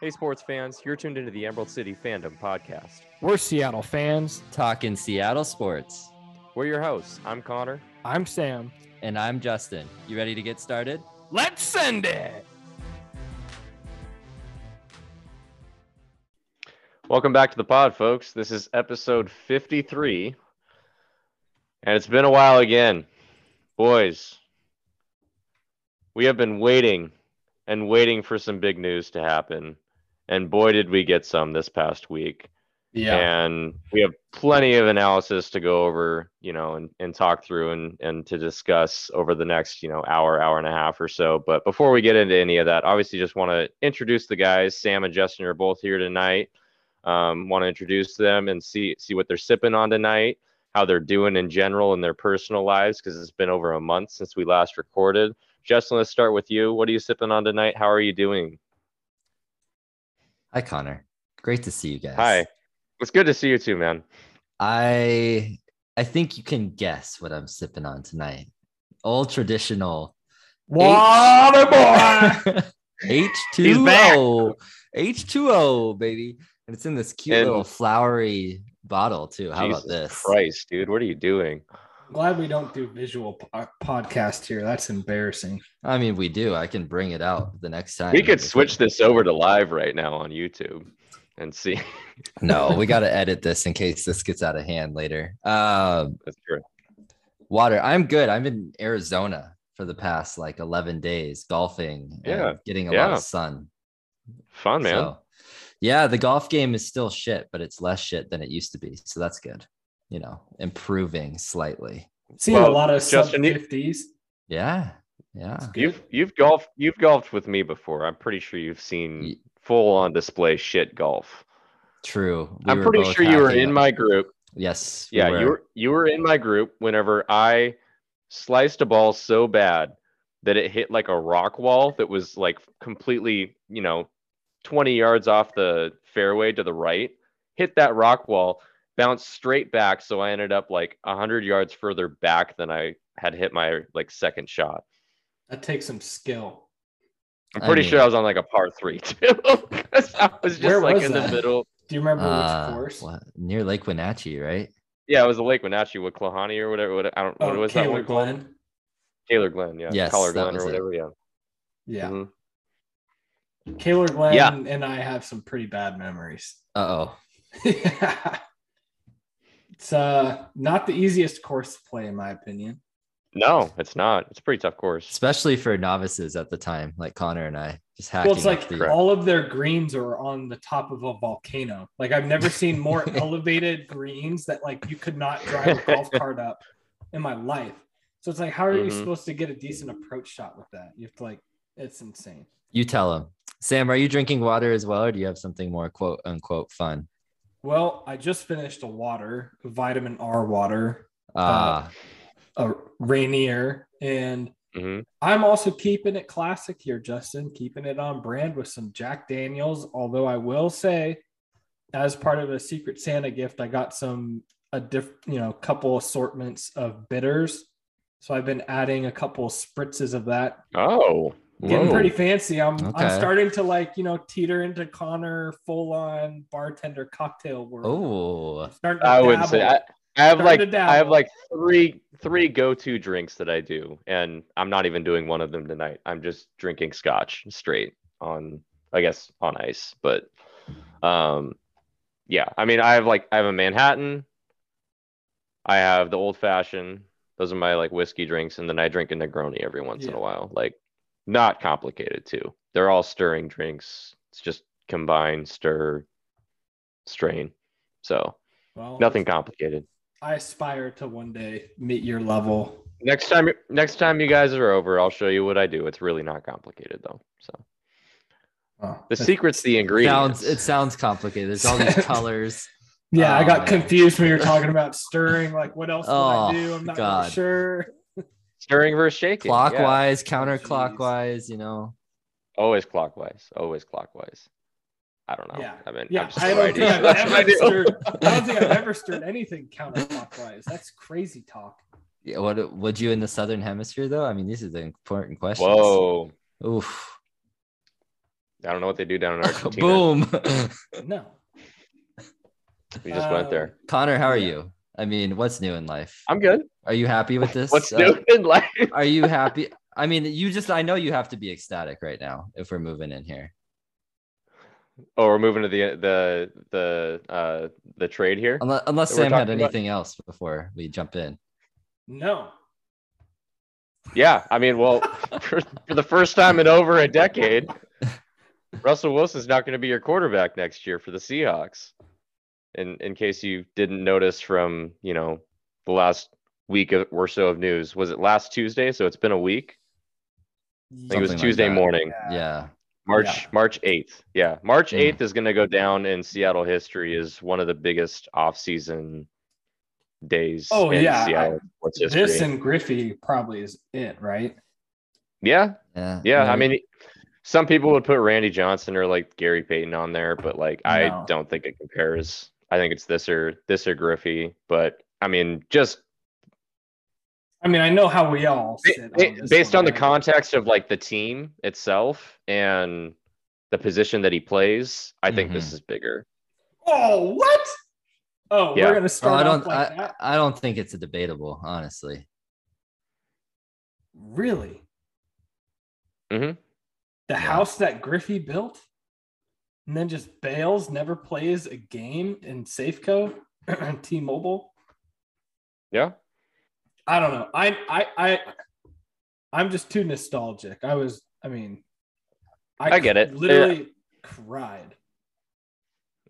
Hey, sports fans, you're tuned into the Emerald City Fandom Podcast. We're Seattle fans. Talking Seattle sports. We're your hosts. I'm Connor. I'm Sam. And I'm Justin. You ready to get started? Let's send it. Welcome back to the pod, folks. This is episode 53. And it's been a while again. Boys, we have been waiting and waiting for some big news to happen. And boy, did we get some this past week. Yeah. And we have plenty of analysis to go over, you know, and, and talk through and, and to discuss over the next, you know, hour, hour and a half or so. But before we get into any of that, obviously just want to introduce the guys. Sam and Justin are both here tonight. Um, want to introduce them and see see what they're sipping on tonight, how they're doing in general in their personal lives, because it's been over a month since we last recorded. Justin, let's start with you. What are you sipping on tonight? How are you doing? Hi, Connor. Great to see you guys. Hi. It's good to see you too, man. I I think you can guess what I'm sipping on tonight. Old traditional Water boy. H2O. H2O, baby. And it's in this cute And- little flowery bottle, too. How Jesus about this? Christ, dude, what are you doing? Glad we don't do visual po- podcast here. That's embarrassing. I mean, we do. I can bring it out the next time. We could switch this over to live right now on YouTube and see. No, we got to edit this in case this gets out of hand later. Um, That's true. Water. I'm good. I'm in Arizona for the past like 11 days golfing and Yeah, getting a lot of sun. Fun, man. So, yeah, the golf game is still shit, but it's less shit than it used to be. So that's good. You know, improving slightly. Seeing a lot of sub Justin, you- 50s. Yeah. Yeah. You've you've golfed you've golfed with me before. I'm pretty sure you've seen full on display shit golf. True. We I'm pretty sure you were in up- my group. Yes. we Yeah, you were you were in my group whenever I sliced a ball so bad that it hit like a rock wall that was like completely, you know, 20 yards off the fairway to the right. Hit that rock wall, bounced straight back, so I ended up like 100 yards further back than I had hit my like second shot. That takes some skill. I'm I pretty sure I was on like a par 3 too. I was just like was in that? the middle. Do you remember uh, which course? what- near Lake Wenatchee, right? Yeah, it was the Lake Wenatchee with Klahani or whatever. what- I don't what Oh, was that Taylor one called? Kahler Glen, yeah. Yes, Kahler that Glen was or it. whatever, yeah. Yeah. Mhm. Kahler Glen Yeah. and I have some pretty bad memories. Uh oh. yeah. It's uh not the easiest course to play, in my opinion. No, it's not. It's a pretty tough course. Especially for novices at the time, like Connor and I, just hacking. Well, it's like the- all of their greens are on the top of a volcano. Like I've never seen more elevated greens that like you could not drive a golf cart up in my life. So it's like, how are you Mhm. supposed to get a decent approach shot with that? You have to like, it's insane. You tell him. Sam, are you drinking water as well, or do you have something more quote unquote fun? Well, I just finished a water, vitamin R water, Ah, a Rainier, and hmm I'm also keeping it classic here, Justin, keeping it on brand with some Jack Daniels. Although I will say, as part of a Secret Santa gift, I got some a diff, you know, couple assortments of bitters. So I've been adding a couple spritzes of that. Oh, Getting Whoa. pretty fancy. I'm I'm starting to like, you know, teeter into Connor full on bartender cocktail world. oh, I wouldn't say. I, I have Starting like I have like three three go to drinks that I do, and I'm not even doing one of them tonight. I'm just drinking scotch straight on, I guess, on ice. But, um, yeah. I mean, I have like I have a Manhattan. I have the old fashioned. Those are my like whiskey drinks, and then I drink a Negroni every once in a while. Like, not complicated too. They're all stirring drinks. It's just combine, stir, strain. So Well, nothing complicated. I aspire to one day meet your level. Next time, next time you guys are over, I'll show you what I do. It's really not complicated though. So Oh, the secret's the ingredients. sounds it sounds complicated. There's all these colors. Yeah, I Oh, got man. confused when you were talking about stirring. Like, what else do Oh, I do? I'm not really sure. Stirring versus shaking. yeah. Clockwise, Oh, counterclockwise, you know. Always clockwise. Always clockwise. I don't know. Yeah. I mean, yeah. I'm just I, don't think I've That's ever stirred. I don't think I've ever stirred anything counterclockwise. That's crazy talk. Yeah, what would you in the southern hemisphere though? I mean, these are the important questions. Whoa. Oof. I don't know what they do down in Argentina. Boom. No. We just went Uh, there. Connor, how are Yeah. you? I mean, what's new in life? I'm good. Are you happy with this? What's Uh, new in life? Are you happy? I mean, you just, I know you have to be ecstatic right now if we're moving in here. Oh, we're moving to the the the uh the trade here. Unless, unless Sam had talking about? anything else before we jump in. No. Yeah, I mean, well, for, for the first time in over a decade, Russell Wilson's not going to be your quarterback next year for the Seahawks. In in case you didn't notice from you know the last week or so of news, was it last Tuesday? So it's been a week. I think it was like Tuesday that. morning, Yeah. March Yeah. March eighth. Yeah, March Mm. eighth is going to go down in Seattle history as one of the biggest off-season days. Oh, in yeah, Seattle sports history. This and Griffey probably is it, right? yeah, Yeah. Yeah, I mean, some people would put Randy Johnson or like Gary Payton on there, but like I don't think it compares. I think it's this or this or Griffey. But I mean, just I mean, I know how we all ba- sit ba- on based one, on the context of like the team itself and the position that he plays, I think this Mhm. is bigger. Oh, what? Oh, Yeah. we're gonna Oh, start I don't. like I, that. I don't think it's a debatable, honestly. Really? Mhm. The Yeah. house that Griffey built, and then just bails, never plays a game in Safeco, T-Mobile. Yeah, I don't know. I I I I'm just too nostalgic. I was. I mean, I get it. Literally cried,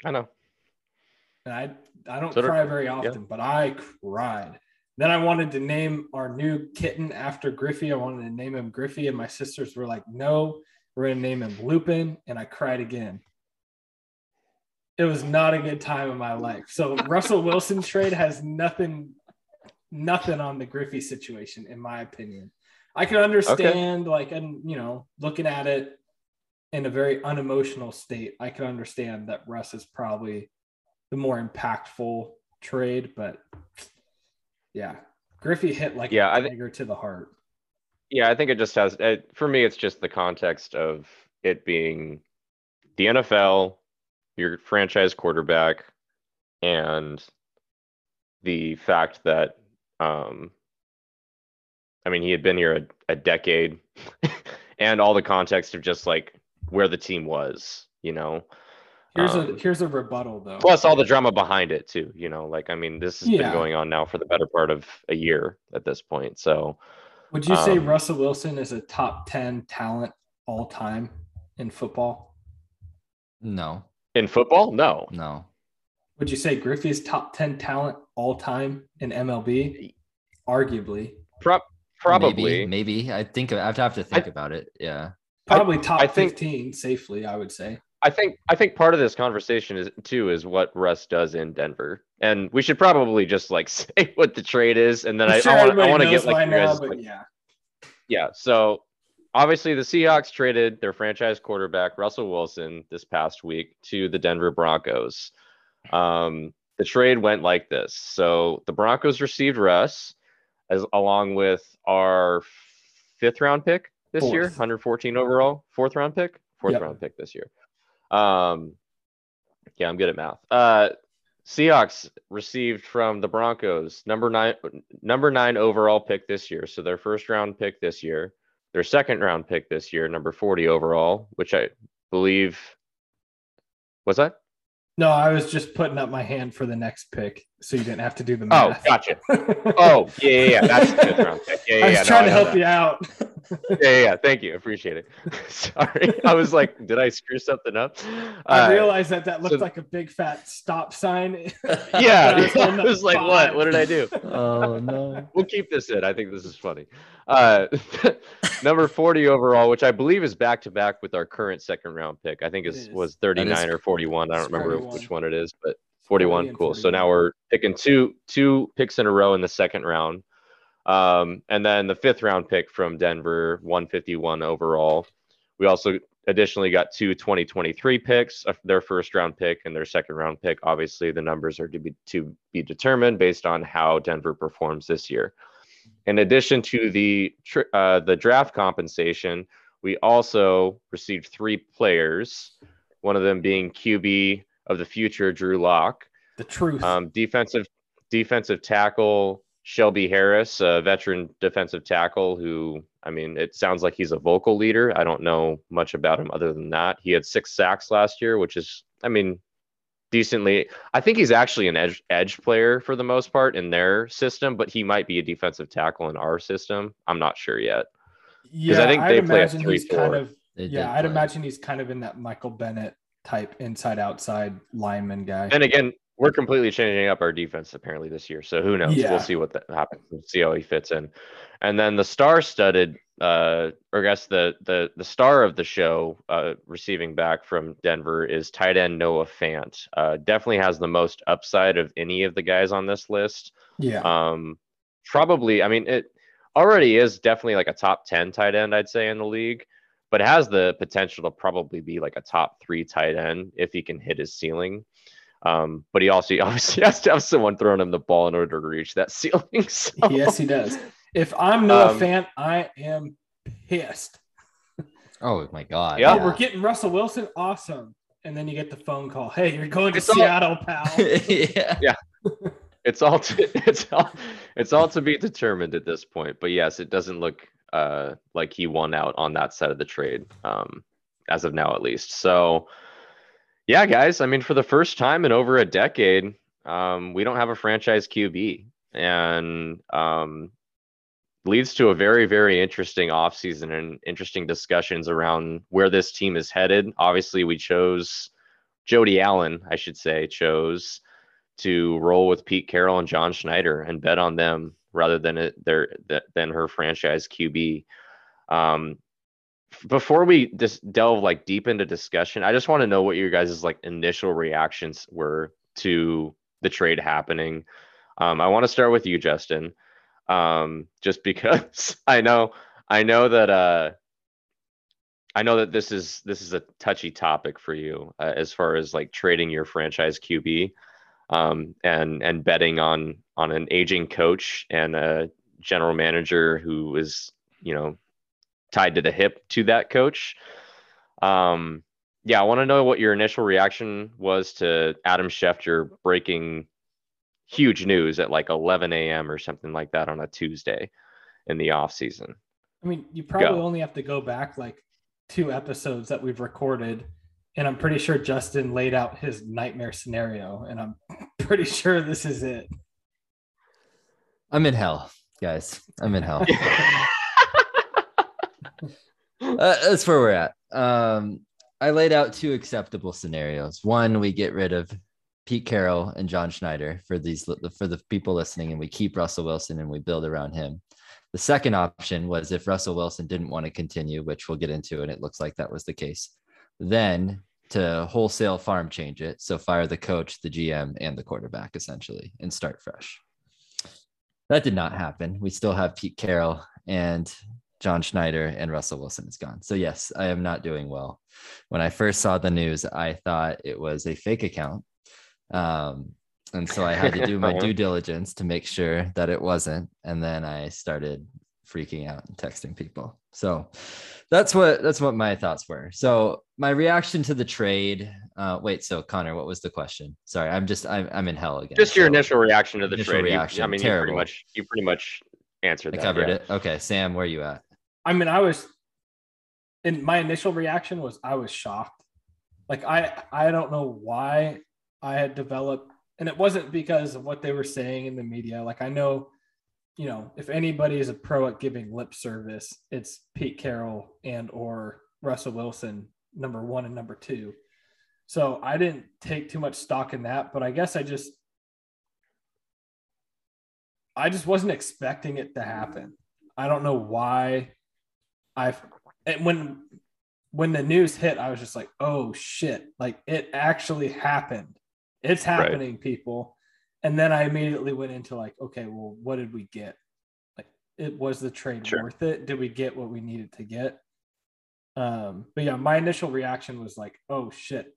I know. and I I don't So cry very often, but I cried. Then I wanted to name our new kitten after Griffey. I wanted to name him Griffey, and my sisters were like, "No, we're gonna name him Lupin," and I cried again. It was not a good time in my life. So Russell Wilson trade has nothing, nothing on the Griffey situation, in my opinion. I can understand, like, and you know, looking at it in a very unemotional state, I can understand that Russ is probably the more impactful trade, but yeah, Griffey hit like Yeah, a dagger to the heart. Yeah, I think it just has. It, for me, it's just the context of it being the NFL, your franchise quarterback, and the fact that, um, I mean, he had been here a, a decade, and all the context of just like where the team was, you know. Here's Um, a here's a rebuttal though. plus all the drama behind it too you know like i mean this has Yeah. been going on now for the better part of a year at this point so Would you say um, Russell Wilson is a top 10 talent all time in football? No, in football no no. Would you say Griffey's top 10 talent all time in MLB? Arguably. Pro- probably Maybe, maybe. I think I'd have to think about it. Yeah. Probably top I think- 15 safely, I would say. i think i think part of this conversation is too is what russ does in denver and we should probably just like say what the trade is and then I'm i, sure I want everybody i want to get like by now, guys' but like- yeah. yeah so obviously the seahawks traded their franchise quarterback russell wilson this past week to the denver broncos. Um, the trade went like this. So the broncos received russ as along with our fifth round pick this year 114 overall fourth round pick? Fourth Yep. round pick this year. Um yeah i'm good at math. Uh Seahawks received from the Broncos number nine number nine overall pick this year. So their first round pick this year, their second round pick this year, number 40 overall, which I believe was that? No, I was just putting up my hand for the next pick so you didn't have to do the math. Oh, math. gotcha. Oh, yeah, yeah, yeah. That's the fifth round pick. Yeah, yeah, I was yeah. no, trying to help that. you out. Yeah, yeah, yeah. Thank you. Appreciate it. Sorry. I was like, did I screw something up? I Uh, realized that that looked so- like a big fat stop sign. yeah, I was yeah. I was like, what? five. What did I do? Oh no. we'll keep this in. I think this is funny. Uh, number 40 overall, which I believe is back to back with our current second round pick. I think It is is. was 39 or 41. I don't remember 41. which one it is, but 40 41. and Cool. So now we're picking two two picks in a row in the second round. Um, and then the fifth round pick from Denver, 151 overall. We also additionally got two 2023 picks, uh, their first round pick and their second round pick. Obviously, the numbers are to be to be determined based on how Denver performs this year. In addition to the uh, the draft compensation, We also received three players, one of them being QB of the future, Drew Lock. The truth. Um, defensive defensive tackle Shelby Harris, a veteran defensive tackle who, I mean, it sounds like he's a vocal leader. I don't know much about him other than that. He had six sacks last year, which is, I mean, decently. I think he's actually an edge edge player for the most part in their system, but he might be a defensive tackle in our system. I'm not sure yet. yeah, I think I'd they play a imagine he's kind 3-4. of They yeah, I'd play. imagine he's kind of in that Michael Bennett type inside outside lineman guy. And again, we're completely changing up our defense apparently this year. So who knows? Yeah. We'll see what that happens. We'll see how he fits in. And then the star-studded, uh, or I guess the the the star of the show, uh, receiving back from Denver is tight end Noah Fant. Uh, definitely has the most upside of any of the guys on this list. yeah. Um, probably, I mean, it already is definitely like a top 10 tight end, I'd say, in the league, but has the potential to probably be like a top three tight end if he can hit his ceiling. Um, but he also he obviously has to have someone throwing him the ball in order to reach that ceiling. So, yes, he does. If I'm Noah Um, Fant, I am pissed. Oh my god. Yeah. Oh, we're getting Russell Wilson. Awesome. And then you get the phone call. Hey, you're going to It's all- Seattle, pal. Yeah. Yeah. it's all to, it's all it's all to be determined at this point. But yes, it doesn't look uh, like he won out on that side of the trade, um, as of now at least. So yeah, guys, I mean, for the first time in over a decade, um, we don't have a franchise QB, and um, leads to a very very interesting offseason and interesting discussions around where this team is headed. Obviously, we chose Jody Allen, I should say, chose to roll with Pete Carroll and John Schneider and bet on them rather than it, their than her franchise QB. Um, before we just delve like deep into discussion, I just want to know what your guys' like initial reactions were to the trade happening. Um, I want to start with you, Justin, um, just because I know I know that uh, I know that this is this is a touchy topic for you uh, as far as like trading your franchise QB um, and and betting on on an aging coach and a general manager who is you know tied to the hip to that coach. Um, yeah, I want to know what your initial reaction was to Adam Schefter breaking huge news at like 11 a.m. or something like that on a Tuesday in the off season. I mean, you probably Go. only have to go back like two episodes that we've recorded. And I'm pretty sure Justin laid out his nightmare scenario. And I'm pretty sure this is it. I'm in hell, guys. I'm in hell. uh, that's where we're at. Um, I laid out two acceptable scenarios. One, we get rid of Pete Carroll and John Schneider for these for the people listening, and we keep Russell Wilson and we build around him. The second option was if Russell Wilson didn't want to continue, which we'll get into, and it looks like that was the case. Then to wholesale farm change it, so fire the coach, the GM, and the quarterback essentially, and start fresh. That did not happen. We still have Pete Carroll and John Schneider and Russell Wilson is gone. So yes, I am not doing well. When I first saw the news, I thought it was a fake account. Um, and so I had to do my due diligence to make sure that it wasn't. And then I started freaking out and texting people. So that's what that's what my thoughts were. So my reaction to the trade. Uh, wait, so Connor, what was the question? Sorry, I'm just I'm, I'm in hell again. Just your So initial reaction to the Initial trade. You- reaction, I mean, you pretty much you pretty much answered I that. covered yeah. it. Okay, Sam, where you at? I mean, I was, and my initial reaction was I was shocked. Like I, I don't know why I had developed, and it wasn't because of what they were saying in the media. Like I know, you know, if anybody is a pro at giving lip service, it's Pete Carroll and or Russell Wilson, number one and number two. So I didn't take too much stock in that, but I guess I just, I just wasn't expecting it to happen. I don't know why I've and when when the news hit, I was just like, oh shit, like it actually happened. It's Right. happening, people. And then I immediately went into like, okay, well, what did we get? Like it was the trade Sure. worth it? Did we get what we needed to get? Um, but yeah, my initial reaction was like, oh shit,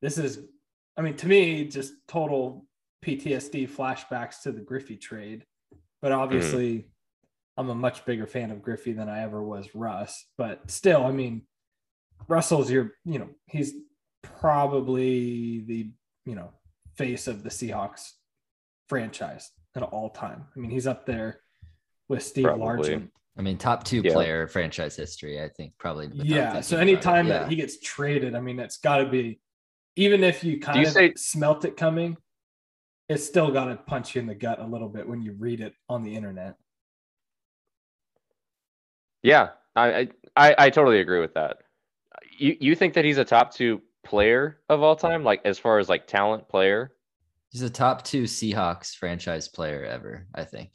this is I mean, to me, just total PTSD flashbacks to the Griffey trade. But obviously, I'm a much bigger fan of Griffey than I ever was Russ. But still, I mean, Russell's your, you know, he's probably the, you know, face of the Seahawks franchise at all time. I mean, he's up there with Steve Probably. Largent. I mean, top two Yeah. player franchise history, I think probably. Yeah. So about it. anytime Yeah. that he gets traded, I mean, it's got to be, even if you kind you of say- smelt it coming, it's still got to punch you in the gut a little bit when you read it on the internet. Yeah, I, I I I totally agree with that. You you think that he's a top two player of all time, like as far as like talent player? He's a top two Seahawks franchise player ever, I think,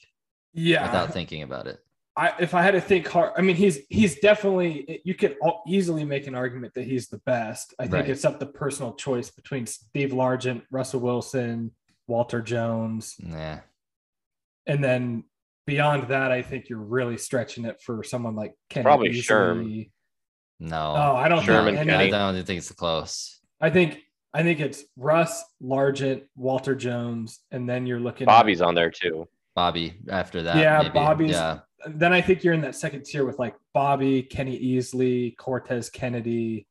Yeah. without thinking about it. I, if I had to think hard, I mean, he's he's definitely. You could easily make an argument that he's the best. I think Right. it's up to personal choice between Steve Largent, Russell Wilson, Walter Jones, Yeah. and then beyond that, I think you're really stretching it for someone like Kenny. Probably Beasley. Sherm. No. Oh, I don't Sherman, think. I Any, Kenny. don't think it's close. I think I think it's Russ, Largent, Walter Jones, and then you're looking. at- Bobby's on there too. Bobby after that. Yeah, maybe. Bobby's- Yeah. then I think you're in that second tier with like Bobby, Kenny Easley, Cortez Kennedy.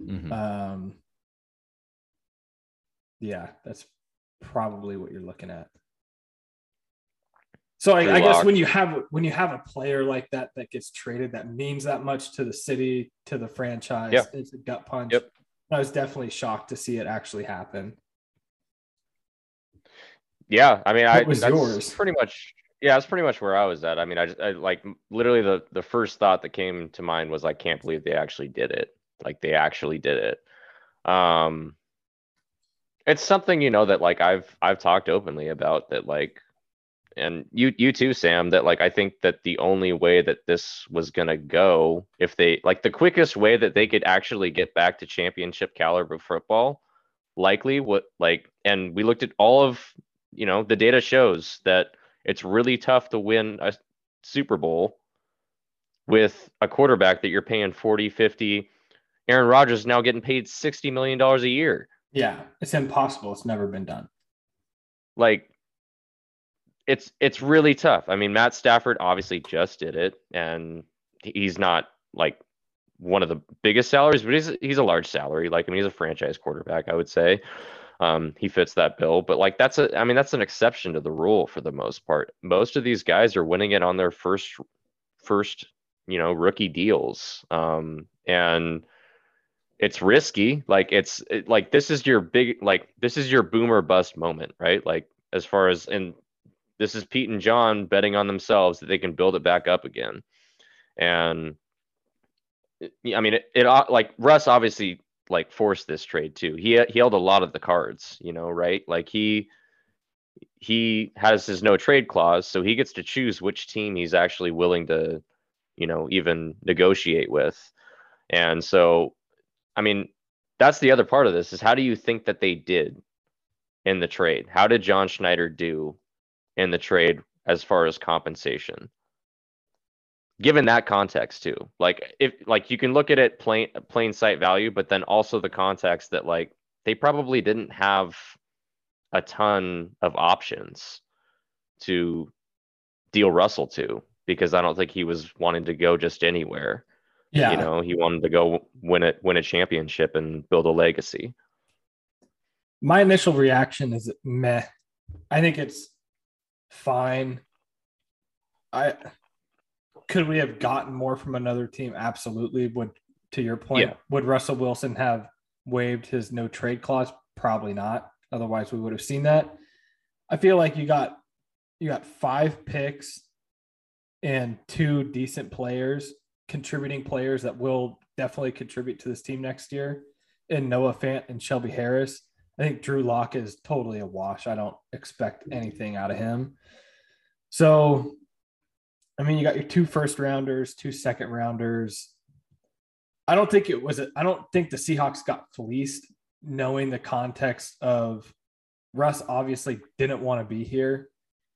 Mhm. Um, yeah, that's probably what you're looking at. So I, I guess when you have when you have a player like that that gets traded that means that much to the city to the franchise, Yeah. it's a gut punch. Yep. I was definitely shocked to see it actually happen. Yeah, I mean, I was that's yours? pretty much yeah, that's pretty much where I was at. I mean, I just I, like literally the the first thought that came to mind was I can't believe they actually did it. Like they actually did it. Um, it's something you know that like I've I've talked openly about that like, and you you too, Sam. That like I think that the only way that this was gonna go if they like the quickest way that they could actually get back to championship caliber football likely what like and we looked at all of you know the data shows that it's really tough to win a super bowl with a quarterback that you're paying 40 50 aaron rodgers is now getting paid 60 million dollars a year Yeah, it's impossible. It's never been done. like it's it's really tough. I mean matt stafford obviously just did it and he's not like one of the biggest salaries but he's he's a large salary. Like i mean he's a franchise quarterback i would say. Um he fits that bill but like that's a i mean that's an exception to the rule for the most part. Most of these guys are winning it on their first first you know rookie deals. Um and it's risky. Like it's it, like this is your big like this is your boomer bust moment right? Like as far as and this is Pete and John betting on themselves that they can build it back up again. And I mean it, it uh, like Russ obviously like forced this trade too. He he held a lot of the cards you know right? Like he he has his no trade clause so he gets to choose which team he's actually willing to you know even negotiate with. And so I mean, that's the other part of this is how do you think that they did in the trade? How did John Schneider do in the trade as far as compensation? Given that context too. Like if like you can look at it plain plain sight value, but then also the context that like they probably didn't have a ton of options to deal Russell to because I don't think he was wanting to go just anywhere. Yeah, You know, he wanted to go win it, win a championship and build a legacy. my initial reaction is meh. I think it's fine. I could we have gotten more from another team? Absolutely. Would to your point, Yeah. would Russell Wilson have waived his no trade clause? Probably not. Otherwise, we would have seen that. I feel like you got you got five picks and two decent players, contributing players that will definitely contribute to this team next year. In Noah Fant and Shelby Harris. I think Drew Lock is totally a wash. I don't expect mm-hmm. anything out of him. So, I mean, you got your two first rounders, two second rounders. I don't think it was, a, I don't think the Seahawks got fleeced knowing the context of Russ obviously didn't want to be here.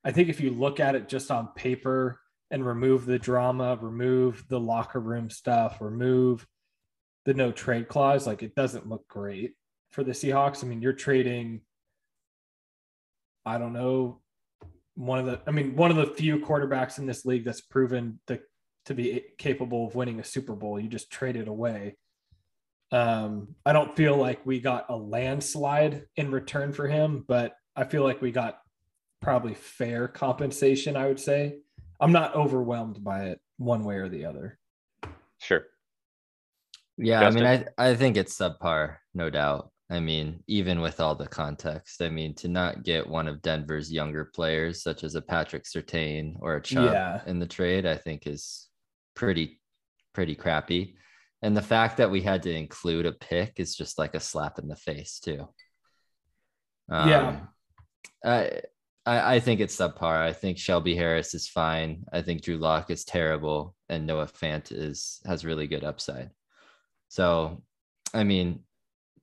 I think if you look at it just on paper and remove the drama, remove the locker room stuff, remove the no trade clause, like it doesn't look great for the Seahawks. I mean, you're trading, I don't know, one of the I mean one of the few quarterbacks in this league that's proven the, to be capable of winning a Super Bowl. You just trade it away. Um, I don't feel like we got a landslide in return for him, but I feel like we got probably fair compensation, I would say. I'm not overwhelmed by it one way or the other. Sure. Yeah, Justin? I mean, I I think it's subpar, no doubt. I mean, even with all the context, I mean, to not get one of Denver's younger players, such as a Patrick Surtain or a Chubb yeah. in the trade, I think is pretty, pretty crappy. And the fact that we had to include a pick is just like a slap in the face, too. Um, yeah. I, I, I think it's subpar. I think Shelby Harris is fine. I think Drew Lock is terrible, and Noah Fant is has really good upside. So, I mean,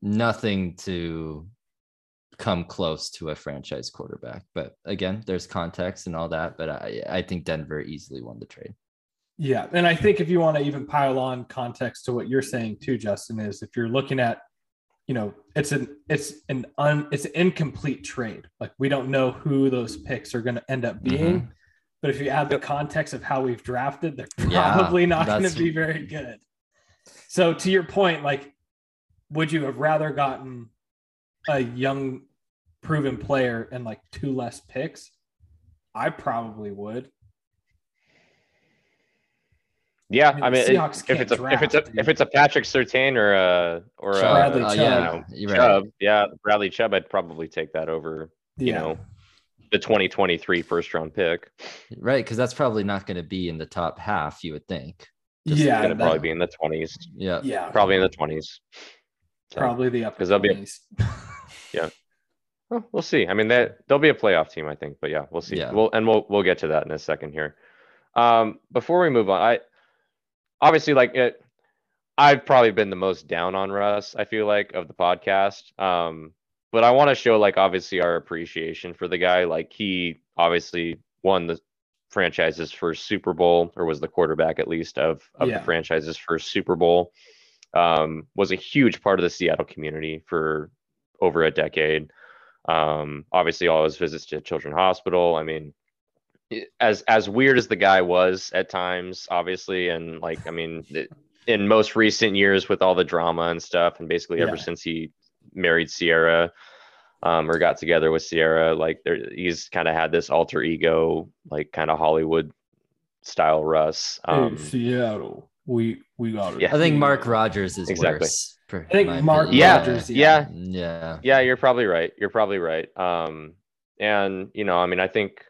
nothing to come close to a franchise quarterback. But again, there's context and all that. But I, I think Denver easily won the trade. Yeah. And I think if you want to even pile on context to what you're saying too, Justin, is if you're looking at, you know, it's an it's an un it's an incomplete trade. Like we don't know who those picks are going to end up being. Mm-hmm. But if you add the context of how we've drafted, they're probably yeah, not going to be very good. So to your point, like would you have rather gotten a young proven player and like two less picks? I probably would. Yeah, I mean, I mean if it's a draft, if it's a dude. if it's a Patrick Surtain or a or Bradley a, uh, Chubb, you know, Chubb, yeah, Bradley Chubb, I'd probably take that over. You know, the 2023 first round pick. Right, because that's probably not going to be in the top half. You would think. Just yeah, going to probably be in the 20s. Yeah, yeah, probably in the 20s. So, Probably the up because they'll be yeah. Well, we'll see. I mean, that they'll be a playoff team, I think. But yeah, we'll see. Yeah. We'll and we'll we'll get to that in a second here. Um, before we move on, I obviously like it. I've probably been the most down on Russ. I feel like of the podcast. Um, but I want to show like obviously our appreciation for the guy. Like he obviously won the franchise's first Super Bowl, or was the quarterback at least of of yeah. the franchise's first Super Bowl um, was a huge part of the Seattle community for over a decade. Um, obviously, all his visits to Children's Hospital. I mean, as as weird as the guy was at times, obviously, and like I mean, in most recent years with all the drama and stuff, and basically yeah. ever since he married Ciara. Um, or got together with Ciara, like there, he's kind of had this alter ego, like kind of Hollywood style Russ. Um, hey, Seattle we we got it. Yeah. I think Mark Rodgers is exactly. worse. I think Mark yeah, Rodgers. Yeah. yeah. Yeah. You're probably right. You're probably right. Um, and you know, I mean, I think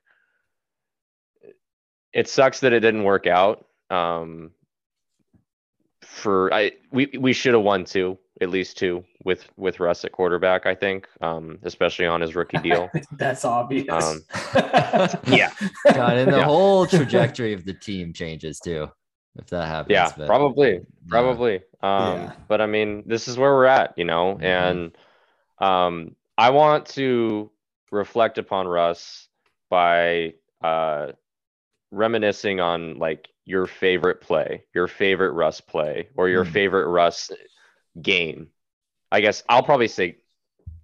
it sucks that it didn't work out. Um, for I we we should have won two, at least two with with Russ at quarterback. I think, um, especially on his rookie deal. That's obvious. Um, yeah. God, and the yeah. whole trajectory of the team changes too if that happens. Yeah, but, probably, probably. Um, yeah. But I mean, this is where we're at, you know, mm-hmm. and um, I want to reflect upon Russ by uh, reminiscing on like your favorite play, your favorite Russ play, or your mm-hmm. favorite Russ game. I guess I'll probably say,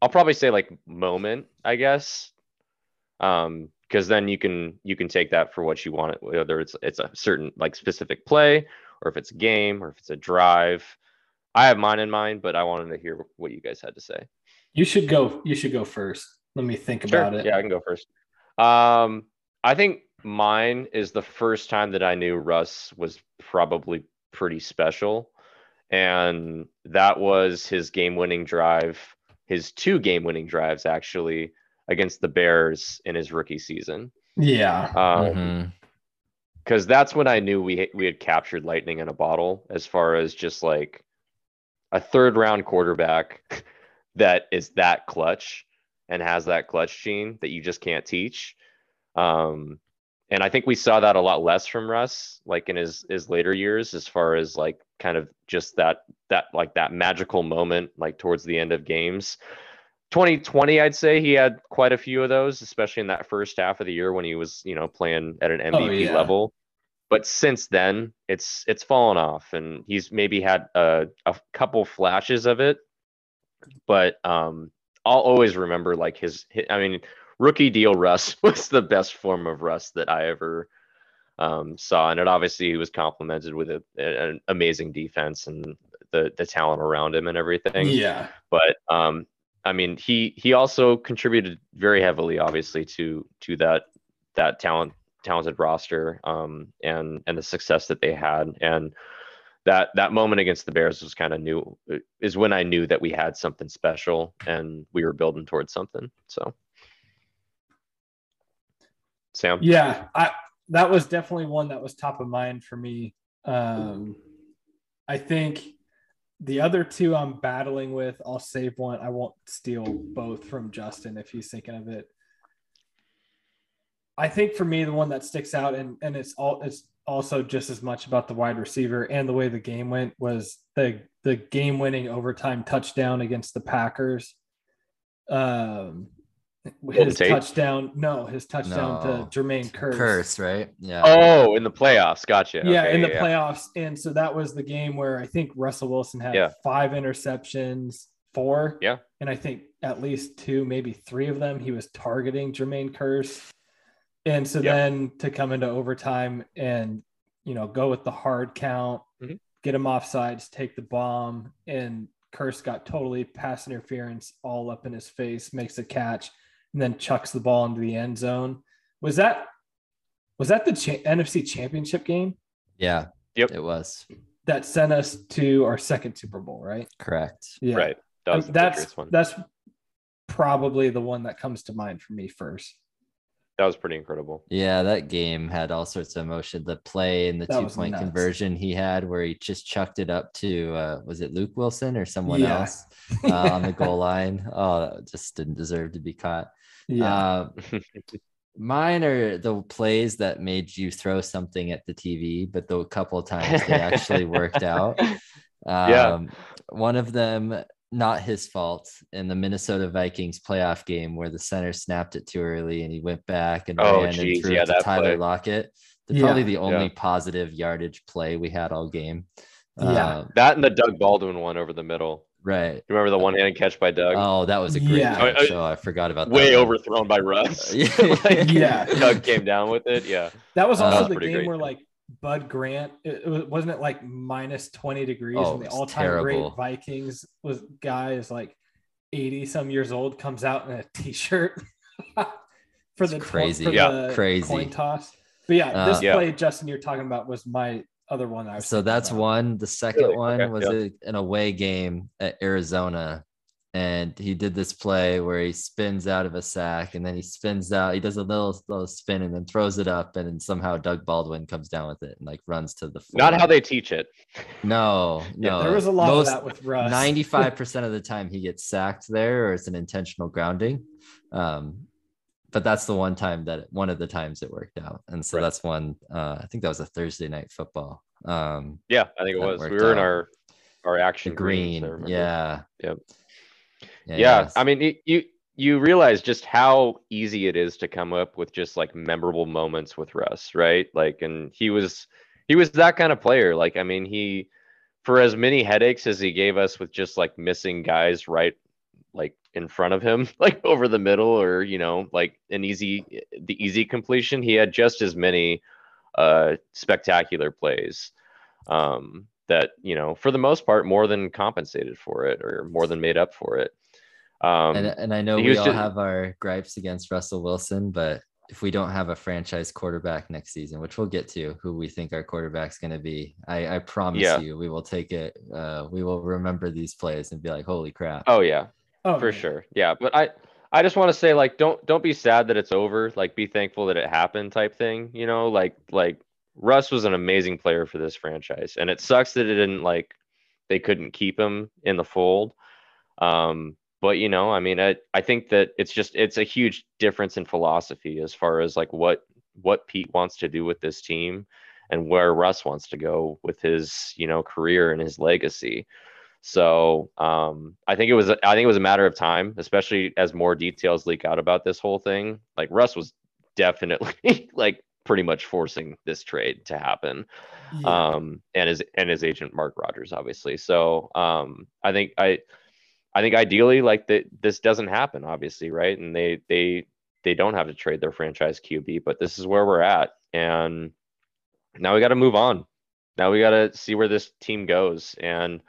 I'll probably say like moment. I guess. Um, because then you can you can take that for what you want it whether it's it's a certain like specific play or if it's a game or if it's a drive. I have mine in mind but i wanted to hear what you guys had to say. You should go you should go first. Let me think sure. about it. Yeah i can go first. Um i think mine is the first time that i knew russ was probably pretty special and that was his game winning drive his two game winning drives actually against the Bears in his rookie season. Yeah. Um, mm-hmm because that's when I knew we we had captured lightning in a bottle as far as just like a third round quarterback that is that clutch and has that clutch gene that you just can't teach. Um, and I think we saw that a lot less from Russ, like in his his later years, as far as like kind of just that that like that magical moment, like towards the end of games. 2020, I'd say he had quite a few of those, especially in that first half of the year when he was, you know, playing at an MVP oh, yeah. level. But since then, it's it's fallen off, and he's maybe had a, a couple flashes of it. But um, I'll always remember like his, his. I mean, rookie deal Russ was the best form of Russ that I ever um, saw, and it obviously he was complemented with a, an amazing defense and the the talent around him and everything. Yeah. But um, I mean, he he also contributed very heavily, obviously, to to that that talent talented roster um, and and the success that they had. And that that moment against the bears was kind of new is when i knew that we had something special and we were building towards something so. Sam? Yeah, I that was definitely one that was top of mind for me. Um, I think the other two I'm battling with, I'll save one. I won't steal both from Justin if he's thinking of it. I think for me, the one that sticks out, and and it's all it's also just as much about the wide receiver and the way the game went was the the game winning overtime touchdown against the Packers. Um, his touchdown, no, his touchdown No. to Jermaine Kearse. Kearse, right? Yeah. oh in the playoffs gotcha Yeah, Okay, in the yeah. playoffs. And so that was the game where I think Russell Wilson had Yeah. five interceptions, four. Yeah. And I think at least two, maybe three of them, he was targeting Jermaine Kearse. And so Yeah. then to come into overtime and, you know, go with the hard count, Mhm. get him off sides, take the bomb. And Kearse got totally pass interference all up in his face, makes a catch, and then chucks the ball into the end zone. Was that was that the cha- NFC Championship game Yeah. Yep. It was that sent us to our second Super Bowl, right? correct. Yeah, right that was that's one that's probably the one that comes to mind for me first. that was pretty incredible Yeah, that game had all sorts of emotion. The play and the That two point nuts. conversion he had, where he just chucked it up to uh, was it Luke Wilson or someone Yeah. else uh, on the goal line? Oh, that just didn't deserve to be caught. Yeah, Uh, mine are the plays that made you throw something at the TV, but the couple of times they actually worked out. Um, Yeah. One of them, not his fault, in the Minnesota Vikings playoff game where the center snapped it too early and he went back and Oh, ran geez, and threw yeah, it to Tyler play. Lockett. The, Yeah. Probably the only Yeah. positive yardage play we had all game. Yeah. Um, that and the doug baldwin one over the middle right. you remember the one-handed catch by doug Oh, that was a great Yeah. catch. I- I- Oh, I forgot about that. way one. overthrown by russ Yeah. Like, Yeah. doug came down with it yeah that was uh, also that was the pretty game great. where like Bud Grant, it, it was- wasn't it like minus twenty degrees, Oh, and the all-time terrible. great Vikings was guy is like eighty some years old, comes out in a t-shirt for It's the crazy. for Yeah, the crazy. coin toss. But yeah, Uh, this Yeah. play, Justin, you're talking about was my other one. I was so that's about. one. The second Really? one Okay, was yeah. a, an away game at Arizona. And he did this play where he spins out of a sack and then he spins out. He does a little, little spin and then throws it up. And then somehow Doug Baldwin comes down with it and like runs to the floor. not how they teach it No, Yeah, no. There was a lot Most- of that with Russ. 95% of the time he gets sacked there or it's an intentional grounding. Um, but that's the one time that one of the times it worked out. And so Right. that's one, uh, I think that was a Thursday night football. Um, Yeah, I think it was. We were in our our action greens, green. Remember. Yeah. Yep. Yeah. Yeah. I mean, it, you you realize just how easy it is to come up with just like memorable moments with Russ, right? Like, and he was he was that kind of player. Like, I mean, he for as many headaches as he gave us with just like missing guys right like in front of him, like over the middle, or you know, like an easy the easy completion, he had just as many uh spectacular plays. Um that you know for the most part more than compensated for it or more than made up for it um and, and I know we all have our gripes against Russell Wilson, but if we don't have a franchise quarterback next season, which we'll get to, who we think our quarterback's going to be, I, I promise Yeah. you, we will take it. Uh, we will remember these plays and be like, "Holy crap!" oh yeah oh, for man. sure. Yeah but i i just want to say like don't don't be sad that it's over like be thankful that it happened type thing you know? Like like russ was an amazing player for this franchise and it sucks that it didn't like they couldn't keep him in the fold. Um but you know i mean i i think that it's just it's a huge difference in philosophy as far as like what what pete wants to do with this team and where russ wants to go with his you know career and his legacy so um, I think it was I think it was a matter of time, especially as more details leak out about this whole thing. Like Russ was definitely like pretty much forcing this trade to happen. Yeah. Um, and his and his agent Mark Rodgers, obviously. So um, I think I I think ideally like that this doesn't happen, obviously, right? And they they they don't have to trade their franchise QB, but this is where we're at. And now we got to move on. Now we got to see where this team goes. And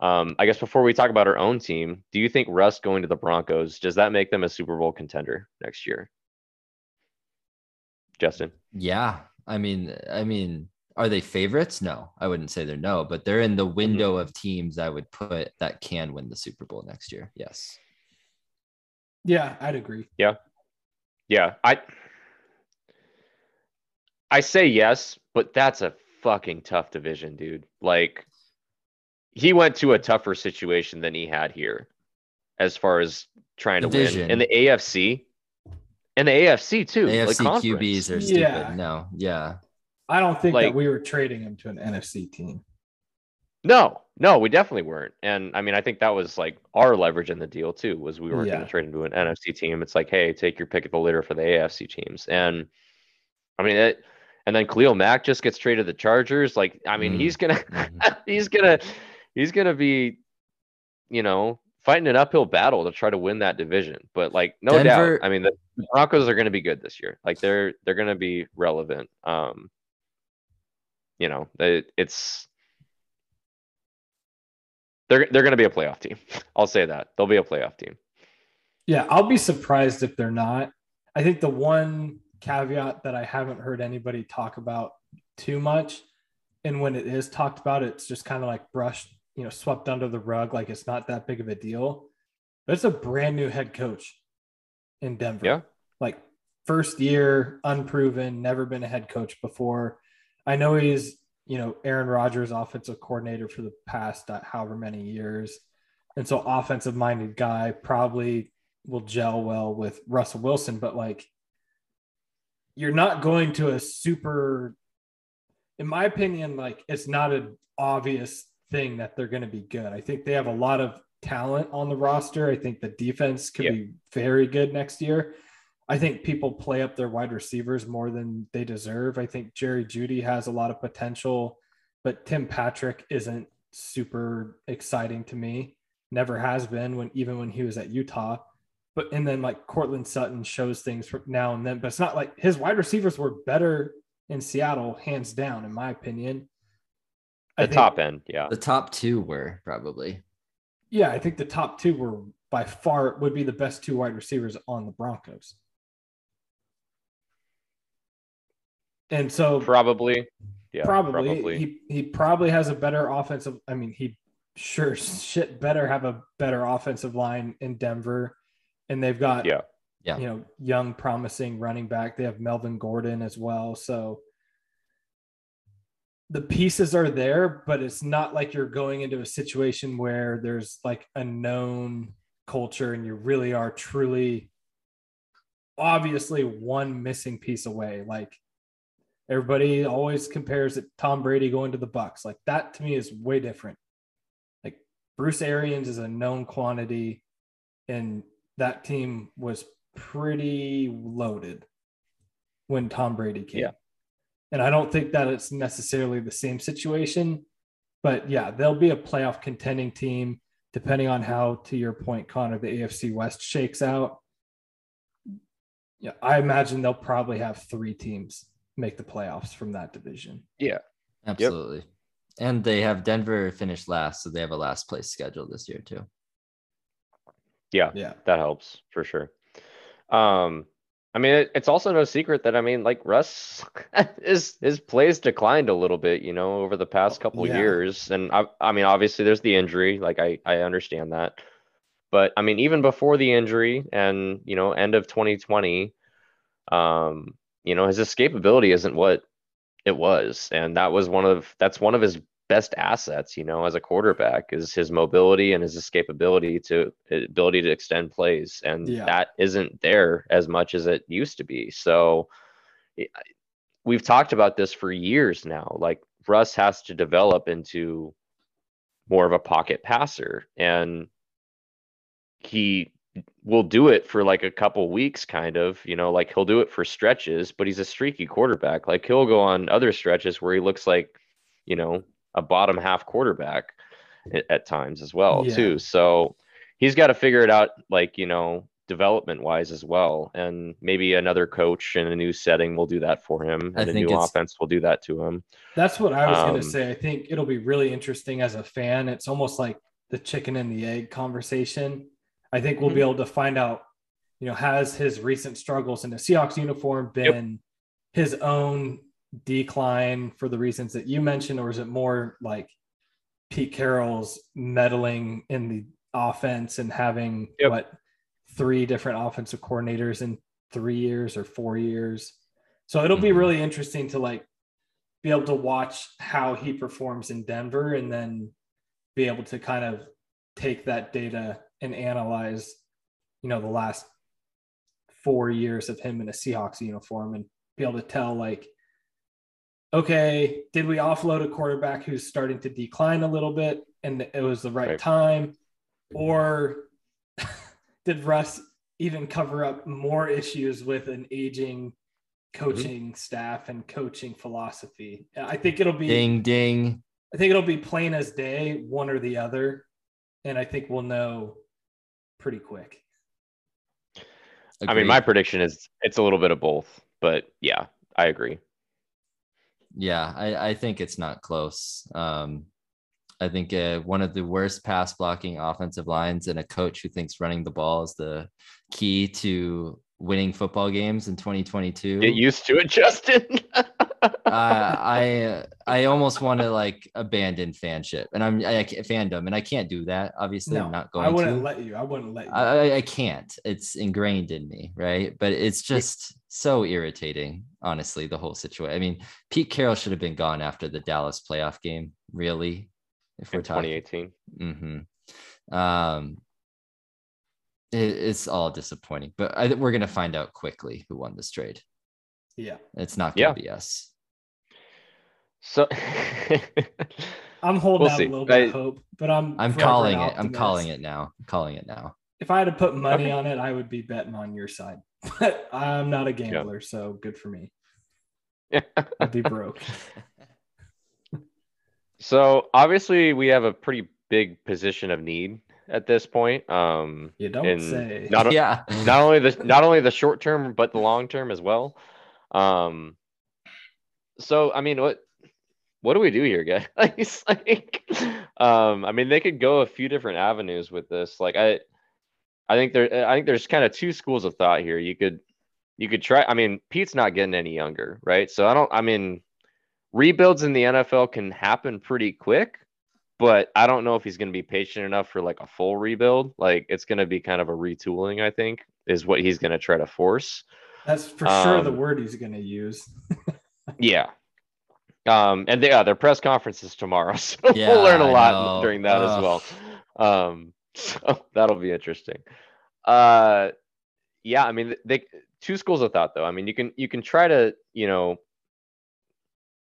um, I guess before we talk about our own team, do you think Russ going to the Broncos does that make them a Super Bowl contender next year? Justin. Yeah, I mean, I mean, are they favorites? No, I wouldn't say they're no, but they're in the mm-hmm. window mm-hmm. of teams I would put that can win the Super Bowl next year. Yes. Yeah, I'd agree. Yeah. Yeah, I I say yes, but that's a fucking tough division, dude. Like he went to a tougher situation than he had here as far as trying division. to win. in the AFC, and the AFC too. AFC like QBs are stupid. Yeah. No, yeah. I don't think like, that we were trading him to an NFC team. No, no, we definitely weren't. And I mean, I think that was like our leverage in the deal too, was we weren't yeah. going to trade him to an NFC team. It's like, hey, take your pick of the litter for the AFC teams. And I mean, it, and then Khalil Mack just gets traded to the Chargers. Like, I mean, mm. he's gonna, mm-hmm. he's gonna, he's gonna be, you know, fighting an uphill battle to try to win that division. But like, no Denver... doubt, I mean, the Broncos are going to be good this year. Like, they're they're going to be relevant. Um, you know, it, it's they're they're going to be a playoff team. I'll say that they'll be a playoff team. Yeah, I'll be surprised if they're not. I think the one caveat that I haven't heard anybody talk about too much, and when it is talked about, it's just kind of like brushed you know swept under the rug like it's not that big of a deal. But it's a brand new head coach in Denver. Yeah. Like first year, unproven, never been a head coach before. I know he's, you know, Aaron Rodgers offensive coordinator for the past uh, however many years. And so offensive minded guy probably will gel well with Russell Wilson, but like you're not going to a super in my opinion, like it's not an obvious thing that they're going to be good. I think they have a lot of talent on the roster. I think the defense could be very good next year. I think people play up their wide receivers more than they deserve. I think Jerry Jeudy has a lot of potential, but Tim Patrick isn't super exciting to me. Never has been when even when he was at Utah. But and then like Courtland Sutton shows things from now and then, but it's not like his wide receivers were better in Seattle, hands down, in my opinion. The top end, yeah. The top two were probably. Yeah, I think the top two were by far would be the best two wide receivers on the Broncos. And so probably, yeah, probably, probably. he he probably has a better offensive. I mean, he sure shit better have a better offensive line in Denver, and they've got yeah, yeah, you know, young promising running back. They have Melvin Gordon as well, so the pieces are there, but it's not like you're going into a situation where there's like a known culture and you really are truly obviously one missing piece away. Like everybody always compares it Tom Brady going to the Bucs. Like that to me is way different. Like Bruce Arians is a known quantity and that team was pretty loaded when Tom Brady came. Yeah. And I don't think that it's necessarily the same situation. But yeah, they'll be a playoff contending team, depending on how, to your point, Connor, the AFC West shakes out. Yeah, I imagine they'll probably have three teams make the playoffs from that division. Yeah. Absolutely. Yep. And they have Denver finished last, so they have a last place schedule this year too. Yeah, yeah, that helps for sure. Um, I mean, it, it's also no secret that I mean, like Russ, his his plays declined a little bit, you know, over the past couple yeah. years, and I, I mean, obviously there's the injury, like I I understand that, but I mean, even before the injury and you know, end of 2020, um, you know, his escapability isn't what it was, and that was one of that's one of his best assets, you know, as a quarterback is his mobility and his escapability to uh, ability to extend plays. And yeah. that isn't there as much as it used to be. So eh, we've talked about this for years now. Like Russ has to develop into more of a pocket passer. And he will do it for like a couple weeks, kind of, you know, like he'll do it for stretches, but he's a streaky quarterback. Like he'll go on other stretches where he looks like, you know, a bottom half quarterback at, times as well yeah. too. So he's got to figure it out like, you know, development wise as well. And maybe another coach in a new setting will do that for him, I and a new offense will do that to him. That's what I was going Um, to say. I think it'll be really interesting as a fan. It's almost like the chicken and the egg conversation. I think we'll be Mm-hmm. able to find out, you know, has his recent struggles in the Seahawks uniform been his own decline for the reasons that you mentioned, or is it more like Pete Carroll's meddling in the offense and having Yep. what three different offensive coordinators in three years or four years? So it'll be Mhm. really interesting to like be able to watch how he performs in Denver and then be able to kind of take that data and analyze, you know, the last four years of him in a Seahawks uniform and be able to tell like, okay, did we offload a quarterback who's starting to decline a little bit and it was the right Right. time? Or did Russ even cover up more issues with an aging coaching mm-hmm. staff and coaching philosophy? I think it'll be Ding ding. I think it'll be plain as day, one or the other. And I think we'll know pretty quick. I mean, my prediction is it's a little bit of both, but yeah, I agree. Yeah, I, I think it's not close. Um, I think uh, one of the worst pass blocking offensive lines and a coach who thinks running the ball is the key to winning football games in 2022. Get used to it, Justin. uh, I I almost want to like abandon fanship and I'm I, I fandom and I can't do that. Obviously, No, I'm not going I wouldn't to. let you. I wouldn't let you. I, I- I can't. It's ingrained in me, right? But it's just so irritating, honestly, the whole situation. I mean, Pete Carroll should have been gone after the Dallas playoff game, really. If we're in talking, 2018. hmm um, it, it's all disappointing. But I, we're gonna find out quickly who won this trade. yeah. It's not gonna be us. So I'm holding We'll out see. a little bit of hope, but I'm I'm calling an it. I'm calling it now. I'm calling it now. If I had to put money Okay. on it, I would be betting on your side. But I'm not a gambler, so good for me. Yeah. I'd be broke. so obviously we have a pretty big position of need at this point. Um, You don't in say. not yeah. not only the not only the short term but the long term as well. Um, so I mean, what what do we do here, guys? like, um, I mean, they could go a few different avenues with this. Like, I I think there I think there's kind of two schools of thought here. You could you could try. I mean, Pete's not getting any younger, right? So I don't. I mean, rebuilds in the NFL can happen pretty quick. But I don't know if he's going to be patient enough for like a full rebuild. Like it's going to be kind of a retooling, I think, is what he's going to try to force. That's for sure the Um, word he's going to use. Yeah. Um, and they, yeah, their press conference is tomorrow, so Yeah, we'll learn a I lot know. during that as well. Um, so that'll be interesting. Uh, yeah, I mean, they two schools of thought though. I mean, you can you can try to you know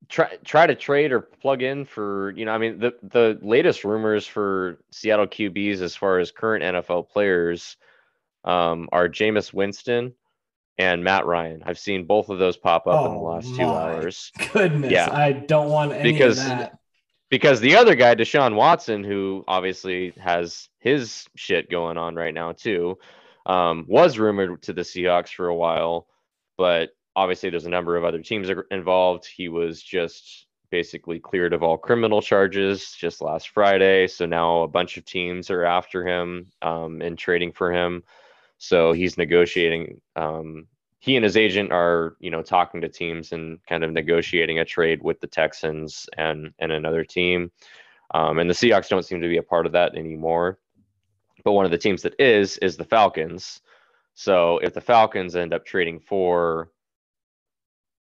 try try to trade or plug in for you know. I mean, the the latest rumors for Seattle QBs as far as current NFL players um, are Jameis Winston and Matt Ryan. I've seen both of those pop up in the Oh last two hours. Goodness, Yeah. I don't want any Because- of that. Because the other guy, Deshaun Watson, who obviously has his shit going on right now too, um, was rumored to the Seahawks for a while, but obviously there's a number of other teams involved. He was just basically cleared of all criminal charges just last Friday, so now a bunch of teams are after him um, and trading for him. So he's negotiating. Um, he and his agent are, you know, talking to teams and kind of negotiating a trade with the Texans and and another team. Um, and the Seahawks don't seem to be a part of that anymore. But one of the teams that is is the Falcons. So if the Falcons end up trading for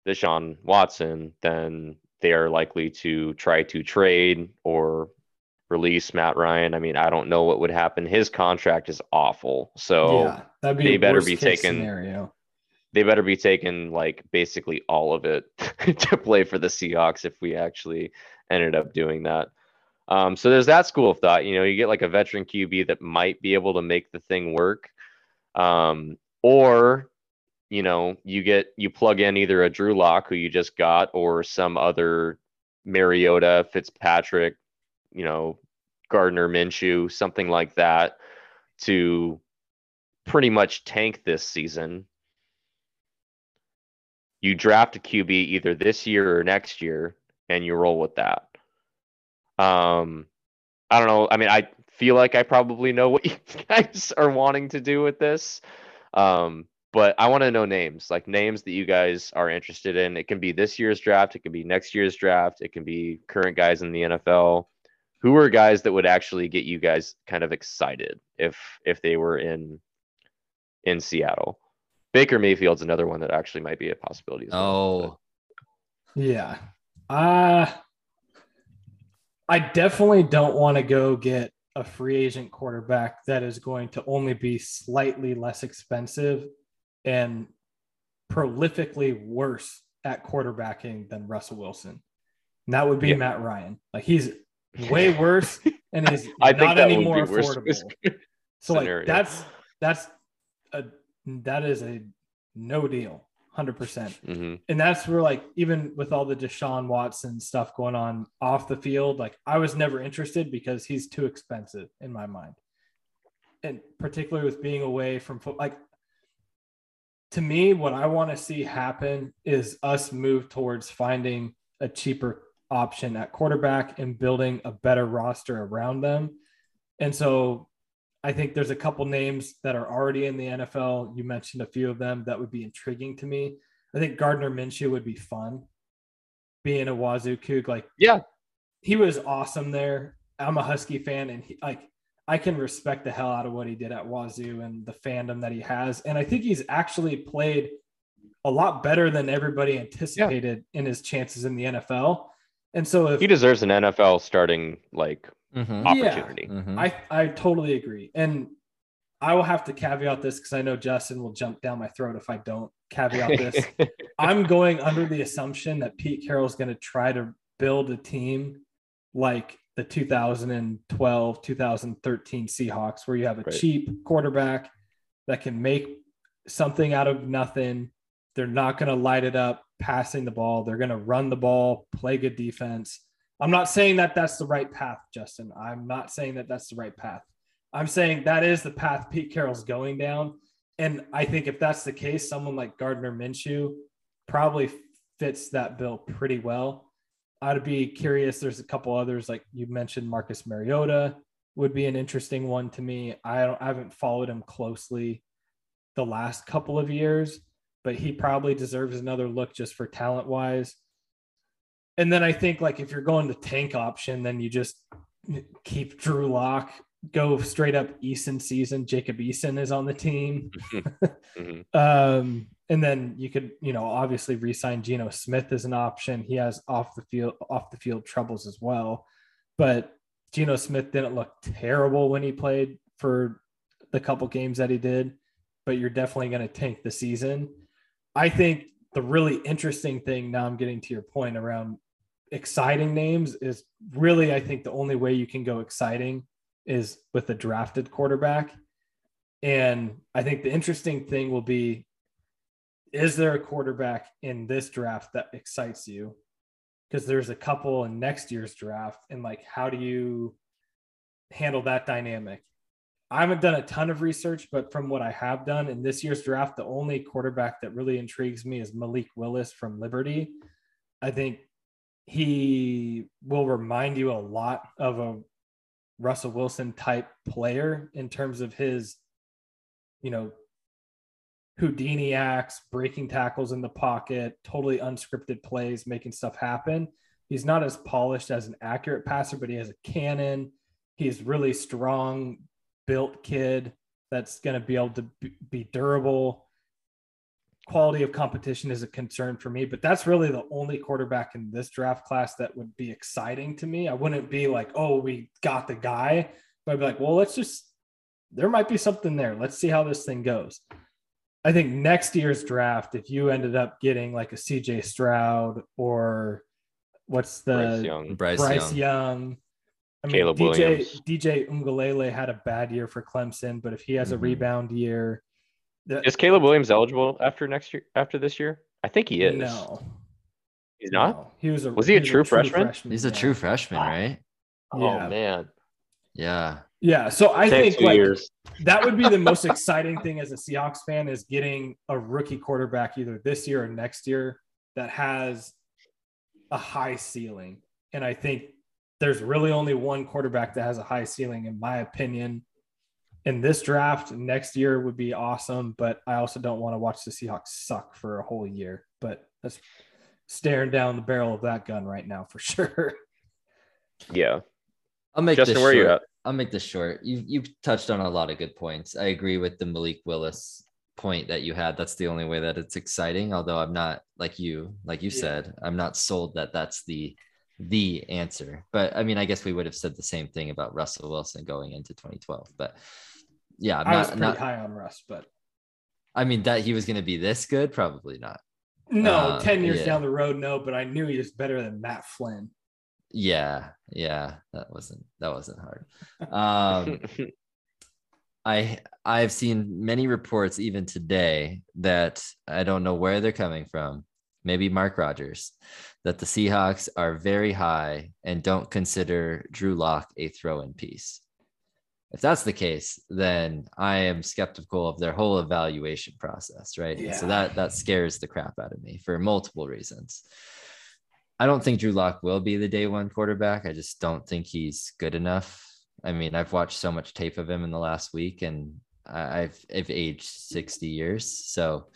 Deshaun Watson, then they are likely to try to trade or release Matt Ryan. I mean, I don't know what would happen. His contract is awful. So yeah, that'd be they better be taken- scenario. They better be taking like basically all of it to play for the Seahawks if we actually ended up doing that. Um, so there's that school of thought. You know, you get like a veteran QB that might be able to make the thing work, um, or you know, you get you plug in either a Drew Lock who you just got, or some other Mariota, Fitzpatrick, you know, Gardner Minshew, something like that, to pretty much tank this season. You draft a QB either this year or next year, and you roll with that. Um, I don't know. I mean, I feel like I probably know what you guys are wanting to do with this. Um, but I want to know names, like names that you guys are interested in. It can be this year's draft, it can be next year's draft, it can be current guys in the NFL. Who are guys that would actually get you guys kind of excited if if they were in in Seattle? Baker Mayfield's another one that actually might be a possibility. As well, Oh, Yeah. Uh I definitely don't want to go get a free agent quarterback that is going to only be slightly less expensive and prolifically worse at quarterbacking than Russell Wilson. And that would be Yeah. Matt Ryan. Like he's way worse and is I think not that any would more be affordable. case So like scenario. that's that's a that is a no deal, hundred percent. Mhm. And that's where like even with all the Deshaun Watson stuff going on off the field, like I was never interested because he's too expensive in my mind. And particularly with being away from foot like to me, what I want to see happen is us move towards finding a cheaper option at quarterback and building a better roster around them. And so I think there's a couple names that are already in the NFL. You mentioned a few of them that would be intriguing to me. I think Gardner Minshew would be fun being a Wazoo Coug. Like, Yeah. he was awesome there. I'm a Husky fan, and he, like, I can respect the hell out of what he did at Wazoo and the fandom that he has. And I think he's actually played a lot better than everybody anticipated in his chances in the NFL. And so if He deserves an NFL starting like mhm, Yeah. opportunity. mhm. I I totally agree, and I will have to caveat this because I know Justin will jump down my throat if I don't caveat this. I'm going under the assumption that Pete Carroll is going to try to build a team like the 2012 2013 Seahawks, where you have a Right. cheap quarterback that can make something out of nothing. They're not going to light it up passing the ball. They're going to run the ball, play good defense. I'm not saying that that's the right path, Justin. I'm not saying that that's the right path. I'm saying that is the path Pete Carroll's going down. And I think if that's the case, someone like Gardner Minshew probably fits that bill pretty well. I'd be curious. There's a couple others, like you mentioned, Marcus Mariota would be an interesting one to me. I don't I haven't followed him closely the last couple of years, but he probably deserves another look just for talent wise. And then I think like if you're going to tank option, then you just keep Drew Lock, go straight up Eason season. Jacob Eason is on the team. Mhm. Um, and then you could, you know, obviously re-sign Geno Smith as an option. He has off the field off the field troubles as well. But Geno Smith didn't look terrible when he played for the couple games that he did, but you're definitely going to tank the season. I think the really interesting thing now I'm getting to your point around exciting names is really I think the only way you can go exciting is with a drafted quarterback. And I think the interesting thing will be is there a quarterback in this draft that excites you? Because there's a couple in next year's draft, and like, how do you handle that dynamic? I haven't done a ton of research, but from what I have done in this year's draft, the only quarterback that really intrigues me is Malik Willis from Liberty. I think he will remind you a lot of a Russell Wilson type player in terms of his, you know, Houdini acts, breaking tackles in the pocket, totally unscripted plays, making stuff happen. He's not as polished as an accurate passer, but he has a cannon. He's really strong, built kid that's going to be able to be- durable. Quality of competition is a concern for me, but that's really the only quarterback in this draft class that would be exciting to me. I wouldn't be like, oh, we got the guy, but I'd be like, well, let's just, there might be something there. Let's see how this thing goes. I think next year's draft, if you ended up getting like a CJ Stroud or what's the Bryce Young. Bryce, Bryce Young. Young. I mean, Caleb DJ Williams. DJ Uiagalelei had a bad year for Clemson, but if he has a Mhm. rebound year, the, Is Caleb Williams eligible after next year? After this year, I think he is. no, he's not. no. He was a Was he a true freshman? He's a true freshman, right? Oh Yeah. man, Yeah. Yeah. So I Take think like years. that would be the most exciting thing as a Seahawks fan is getting a rookie quarterback either this year or next year that has a high ceiling. And I think there's really only one quarterback that has a high ceiling, in my opinion. In this draft, next year would be awesome, but I also don't want to watch the Seahawks suck for a whole year. But that's staring down the barrel of that gun right now for sure. Yeah. I'll make Justin, this where short. you at? I'll make this short. You you touched on a lot of good points. I agree with the Malik Willis point that you had. That's the only way that it's exciting. Although I'm not like you, like you Yeah. said, I'm not sold that that's the the answer. But I mean, I guess we would have said the same thing about Russell Wilson going into 2012. But yeah, I'm I was not, pretty not high on Russ, but I mean that he was going to be this good, probably not. no, Uh, 10 years yeah. down the road, no, but I knew he was better than Matt Flynn. Yeah, yeah, that wasn't that wasn't hard. Um, I I've seen many reports even today that I don't know where they're coming from. Maybe Mark Rodgers, that the Seahawks are very high and don't consider Drew Lock a throw-in piece. If that's the case, then I am skeptical of their whole evaluation process, right? And So that that scares the crap out of me for multiple reasons. I don't think Drew Lock will be the day one quarterback. I just don't think he's good enough. I mean, I've watched so much tape of him in the last week, and I've I've aged sixty years, so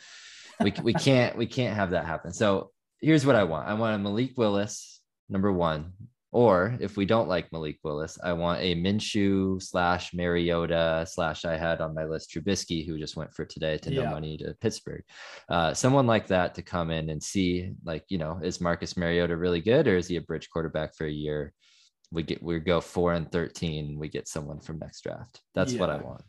we we can't we can't have that happen. So here's what I want: I want a Malik Willis number one, or if we don't like Malik Willis, I want a Minshew slash Mariota slash I had on my list Trubisky, who just went for today to no money to Pittsburgh. Uh, someone like that to come in and see, like, you know, is Marcus Mariota really good, or is he a bridge quarterback for a year? We get we go four and thirteen. We get someone from next draft. That's what I want.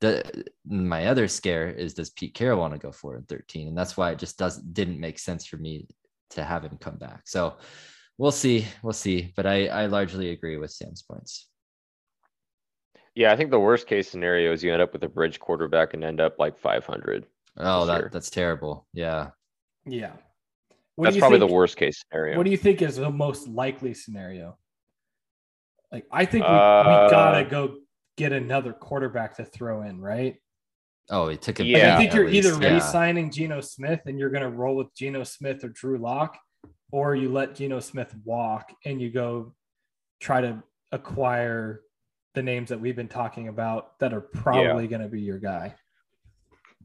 The my other scare is does Pete Carroll want to go four and thirteen, and that's why it just doesn't didn't make sense for me to have him come back. So we'll see, we'll see. But I I largely agree with Sam's points. yeah, I think the worst case scenario is you end up with a bridge quarterback and end up like 500. Oh, that sure. that's terrible. Yeah. Yeah. What That's probably think, the worst case scenario. What do you think is the most likely scenario? Like, I think we, Uh, we gotta go get another quarterback to throw in, right? Oh, he took a Like, Yeah. I think you're either least, yeah. re-signing Geno Smith and you're gonna roll with Geno Smith or Drew Lock, or you let Geno Smith walk and you go try to acquire the names that we've been talking about that are probably gonna be your guy.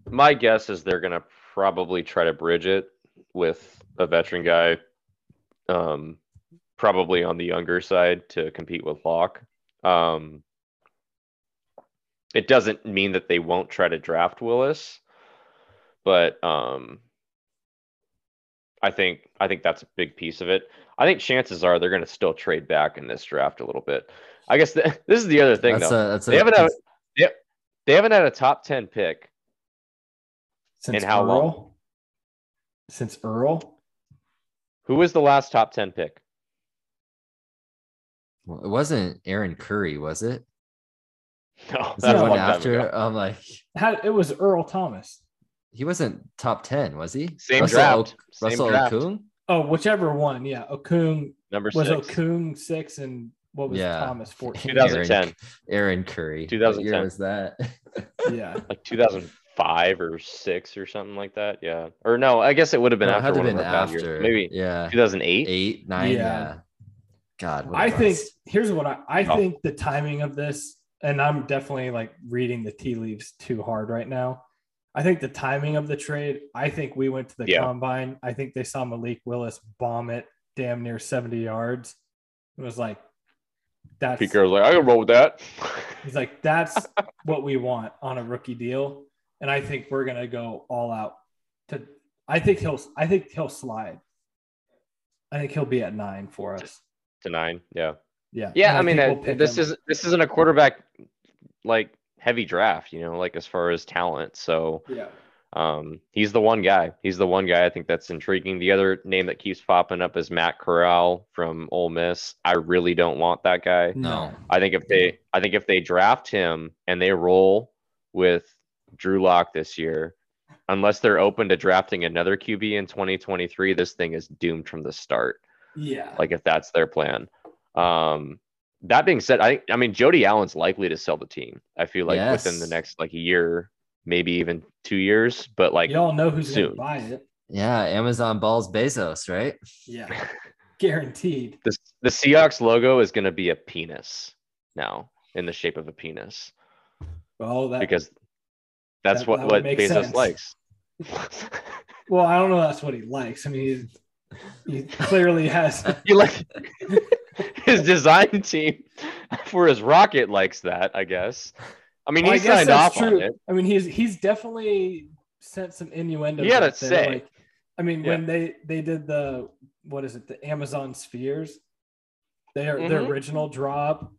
My guess is they're gonna probably try to bridge it with a veteran guy, um, probably on the younger side to compete with Lock. Um, it doesn't mean that they won't try to draft Willis, but um, I think I think that's a big piece of it. I think chances are they're gonna still trade back in this draft a little bit. I guess the, this is the other thing That's though. a, that's a, they haven't had they, they haven't had a top ten pick Since And how Earl, long? Since Earl, Who was the last top 10 pick? Well, it wasn't Aaron Curry, was it? No, Was that's that a one after? ago. I'm like, had it was Earl Thomas. He wasn't top 10, was he? Same Russell draft. Ok- Same Russell draft. Okung? Oh, whichever one. Yeah, Okung Number was six. Okung six and what was Yeah. Thomas fourteen? 2010. Aaron, Aaron Curry. What 2010. year was that? yeah, Like 2005 or six or something like that. Yeah. Or no, I guess it would have been No, after had one have of been our bad years. after. Maybe Yeah. 2008. Eight, nine. Yeah. Yeah. God. what a I think here's what I I Oh. think the timing of this, and I'm definitely like reading the tea leaves too hard right now. I think the timing of the trade. I think we went to the Yeah. combine. I think they saw Malik Willis bomb it damn near 70 yards. It was like that's Pete Carroll's like, I can roll with that. He's like, that's what we want on a rookie deal. And I think we're gonna go all out to I think he'll I think he'll slide. I think he'll be at nine for us. to nine. Yeah. Yeah. Yeah. And I mean, think uh, we'll pick this him. is this isn't a quarterback like heavy draft, you know, like as far as talent. So yeah. Um, he's the one guy. He's the one guy I think that's intriguing. The other name that keeps popping up is Matt Corral from Ole Miss. I really don't want that guy. No. I think if they, I think if they draft him and they roll with Drew Lock this year, unless they're open to drafting another QB in 2023, this thing is doomed from the start. Yeah. Like if that's their plan. Um, that being said, I I mean Jody Allen's likely to sell the team. I feel like within the next like a year, maybe even two years. But like Y'all know who's going soon. to buy it. Yeah, Amazon balls Bezos, right? Yeah, guaranteed. the the Seahawks logo is going to be a penis now in the shape of a penis Well, that because that's that- what that what Bezos sense. likes. well, I don't know. That's what he likes. I mean, he, he clearly has. you like his design team for his rocket likes that, I guess. I mean, Well, he I signed that's off on it. I mean, he's he's definitely sent some innuendo. He had out say. Like, I mean, Yeah. when they they did the what is it, the Amazon spheres, their their Mhm. original drop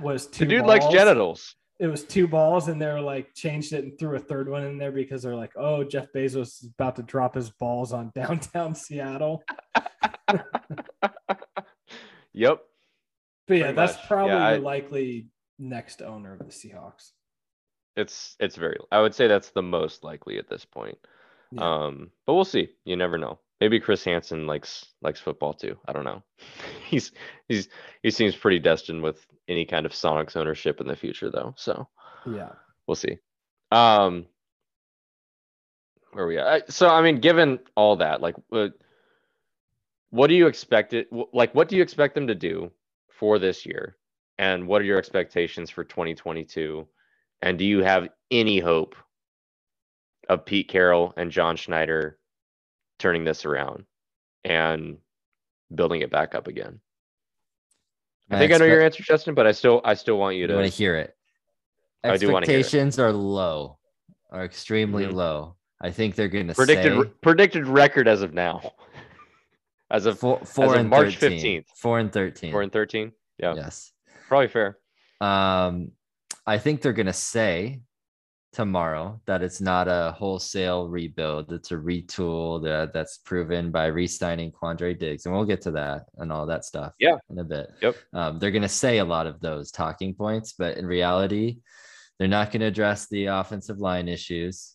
was two. The dude likes genitals. It was two balls, and they're like changed it and threw a third one in there because they're like, oh, Jeff Bezos is about to drop his balls on downtown Seattle. Yep. But yeah, Pretty that's much. probably Yeah, I- the likely next owner of the Seahawks. It's it's very I would say that's the most likely at this point. Yeah. Um, but we'll see. You never know. Maybe Chris Hansen likes likes football too. I don't know. he's he's he seems pretty destined with any kind of Sonics ownership in the future though. So yeah. we'll see. Um, where are we at? So I mean, given all that, like, what, what do you expect it? Like, what do you expect them to do for this year? And what are your expectations for 2022? And do you have any hope of Pete Carroll and John Schneider turning this around and building it back up again? I My think I know your answer, Justin, but I still I still want you You to. want to hear it? I do wanna hear it. Expectations are low, are extremely Mhm. low. I think they're going to predicted say predicted record as of now. As of four, four of and March 13. 15th. Four and thirteen. four and thirteen. Yeah, Yes. probably fair. Um, I think they're gonna say tomorrow that it's not a wholesale rebuild; it's a retool that that's proven by re-signing Quandre Diggs, and we'll get to that and all that stuff. Yeah. in a bit. Yep. Um, they're gonna say a lot of those talking points, but in reality, they're not gonna address the offensive line issues.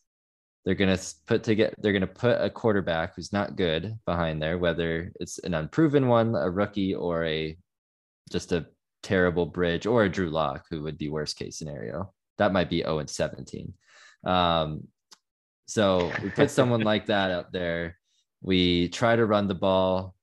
They're gonna put to get. They're gonna put a quarterback who's not good behind there, whether it's an unproven one, a rookie, or a just a terrible bridge or a Drew Lock, who would be worst case scenario. That might be 0 and 17. Um, so we put someone like that out there. We try to run the ball.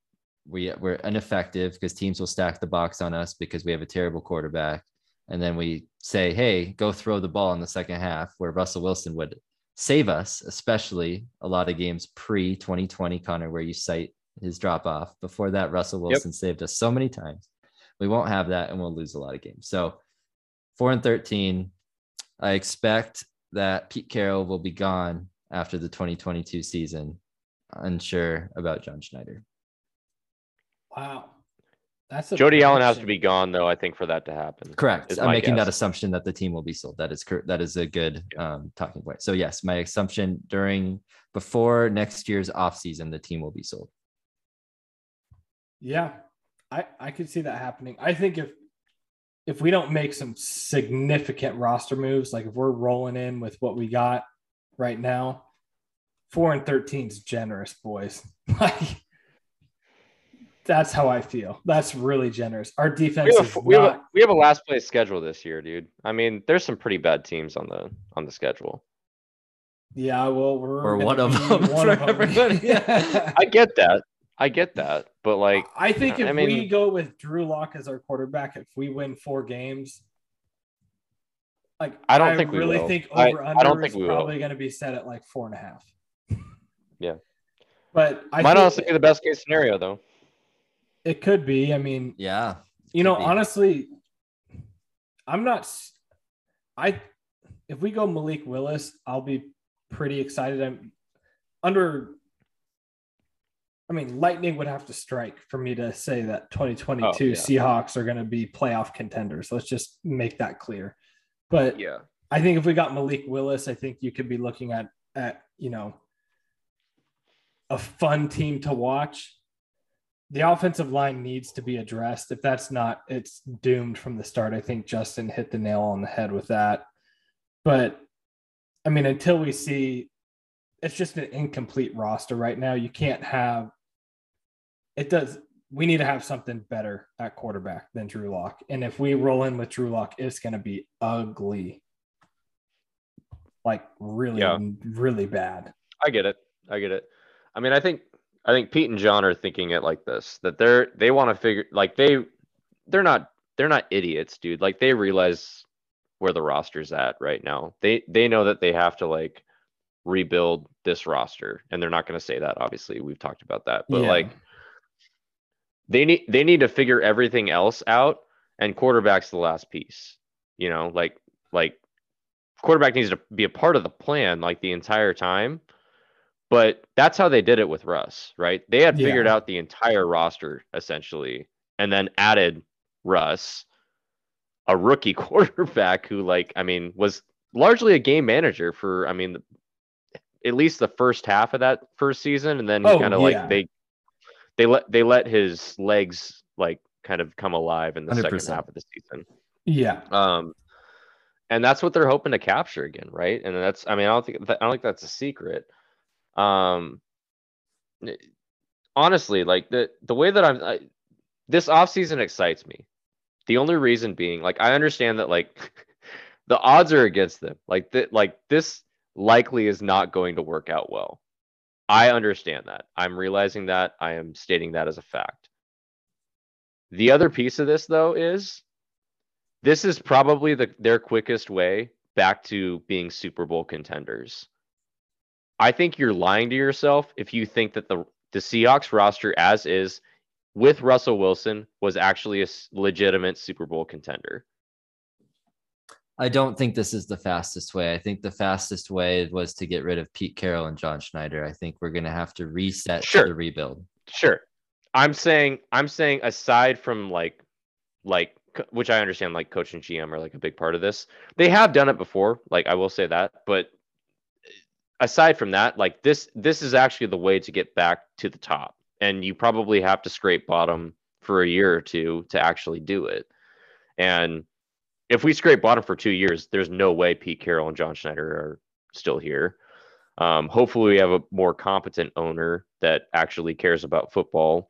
We, we're ineffective because teams will stack the box on us because we have a terrible quarterback. And then we say, hey, go throw the ball in the second half where Russell Wilson would save us, especially a lot of games pre 2020, Connor, where you cite his drop off. Before that, Russell Wilson saved us so many times. We won't have that and we'll lose a lot of games. So four and 13. I expect that Pete Carroll will be gone after the 2022 season. Unsure about John Schneider. Wow. That's a Jody Allen has to be gone though. I think for that to happen. Correct. I'm my making that assumption that the team will be sold. That is correct. That is a good um, talking point. So yes, my assumption during before next year's offseason, the team will be sold. Yeah, I I could see that happening. I think if if we don't make some significant roster moves, like if we're rolling in with what we got right now, four and 13 is generous, boys. Like that's how I feel. That's really generous. Our defense We have, is a, we, have not. a, we have a last place schedule this year, dude. I mean, there's some pretty bad teams on the on the schedule. Yeah, well, we're Or one of them one for of them. everybody. Yeah. I get that. I get that. But like, I think if I we mean- go with Drew Lock as our quarterback, if we win four games, like I don't think we really will. think over I under don't think is we probably going to be set at like four and a half. Yeah. but I might think honestly be the best case scenario though. It could be. I mean, Yeah. you know, be. honestly, I'm not. I if we go Malik Willis, I'll be pretty excited. I'm under. I mean, lightning would have to strike for me to say that 2022 Oh, yeah. Seahawks are going to be playoff contenders. Let's just make that clear. But Yeah. I think if we got Malik Willis, I think you could be looking at at you know a fun team to watch. The offensive line needs to be addressed. If that's not, it's doomed from the start. I think Justin hit the nail on the head with that. But I mean, until we see, it's just an incomplete roster right now. You can't have it. Does we need to have something better at quarterback than Drew Lock. And if we roll in with Drew Lock, it's going to be ugly. Like really, Yeah. really bad. I get it. I get it. I mean, I think I think Pete and John are thinking it like this that they're they want to figure like they they're not they're not idiots, dude. Like they realize where the roster's at right now. They they know that they have to like rebuild this roster and they're not going to say that obviously. We've talked about that. But Yeah. like they need they need to figure everything else out and quarterback's the last piece. You know, like like quarterback needs to be a part of the plan like the entire time. But that's how they did it with Russ, right? They had figured Yeah. out the entire roster essentially and then added Russ, a rookie quarterback who like I mean was largely a game manager for I mean at least the first half of that first season and then Oh, kind of yeah. like they they let they let his legs like kind of come alive in the second 100%. half of the season. Yeah. Um, and that's what they're hoping to capture again, right? And that's, I mean, I don't think that, I don't think that's a secret. Um, honestly, like the the way that I'm, I, this offseason excites me. The only reason being, like, I understand that like the odds are against them. Like that, like this likely is not going to work out well. I understand that. I'm realizing that. I am stating that as a fact. The other piece of this, though, is this is probably the their quickest way back to being Super Bowl contenders. I think you're lying to yourself if you think that the the Seahawks roster as is with Russell Wilson was actually a legitimate Super Bowl contender. I don't think this is the fastest way. I think the fastest way was to get rid of Pete Carroll and John Schneider. I think we're going to have to reset Sure. the rebuild. Sure. I'm saying I'm saying aside from like like which I understand like coach and GM are like a big part of this. They have done it before, like I will say that, but aside from that, like this this is actually the way to get back to the top. And you probably have to scrape bottom for a year or two to actually do it. And if we scrape bottom for 2 years, there's no way Pete Carroll and John Schneider are still here. Um, hopefully, we have a more competent owner that actually cares about football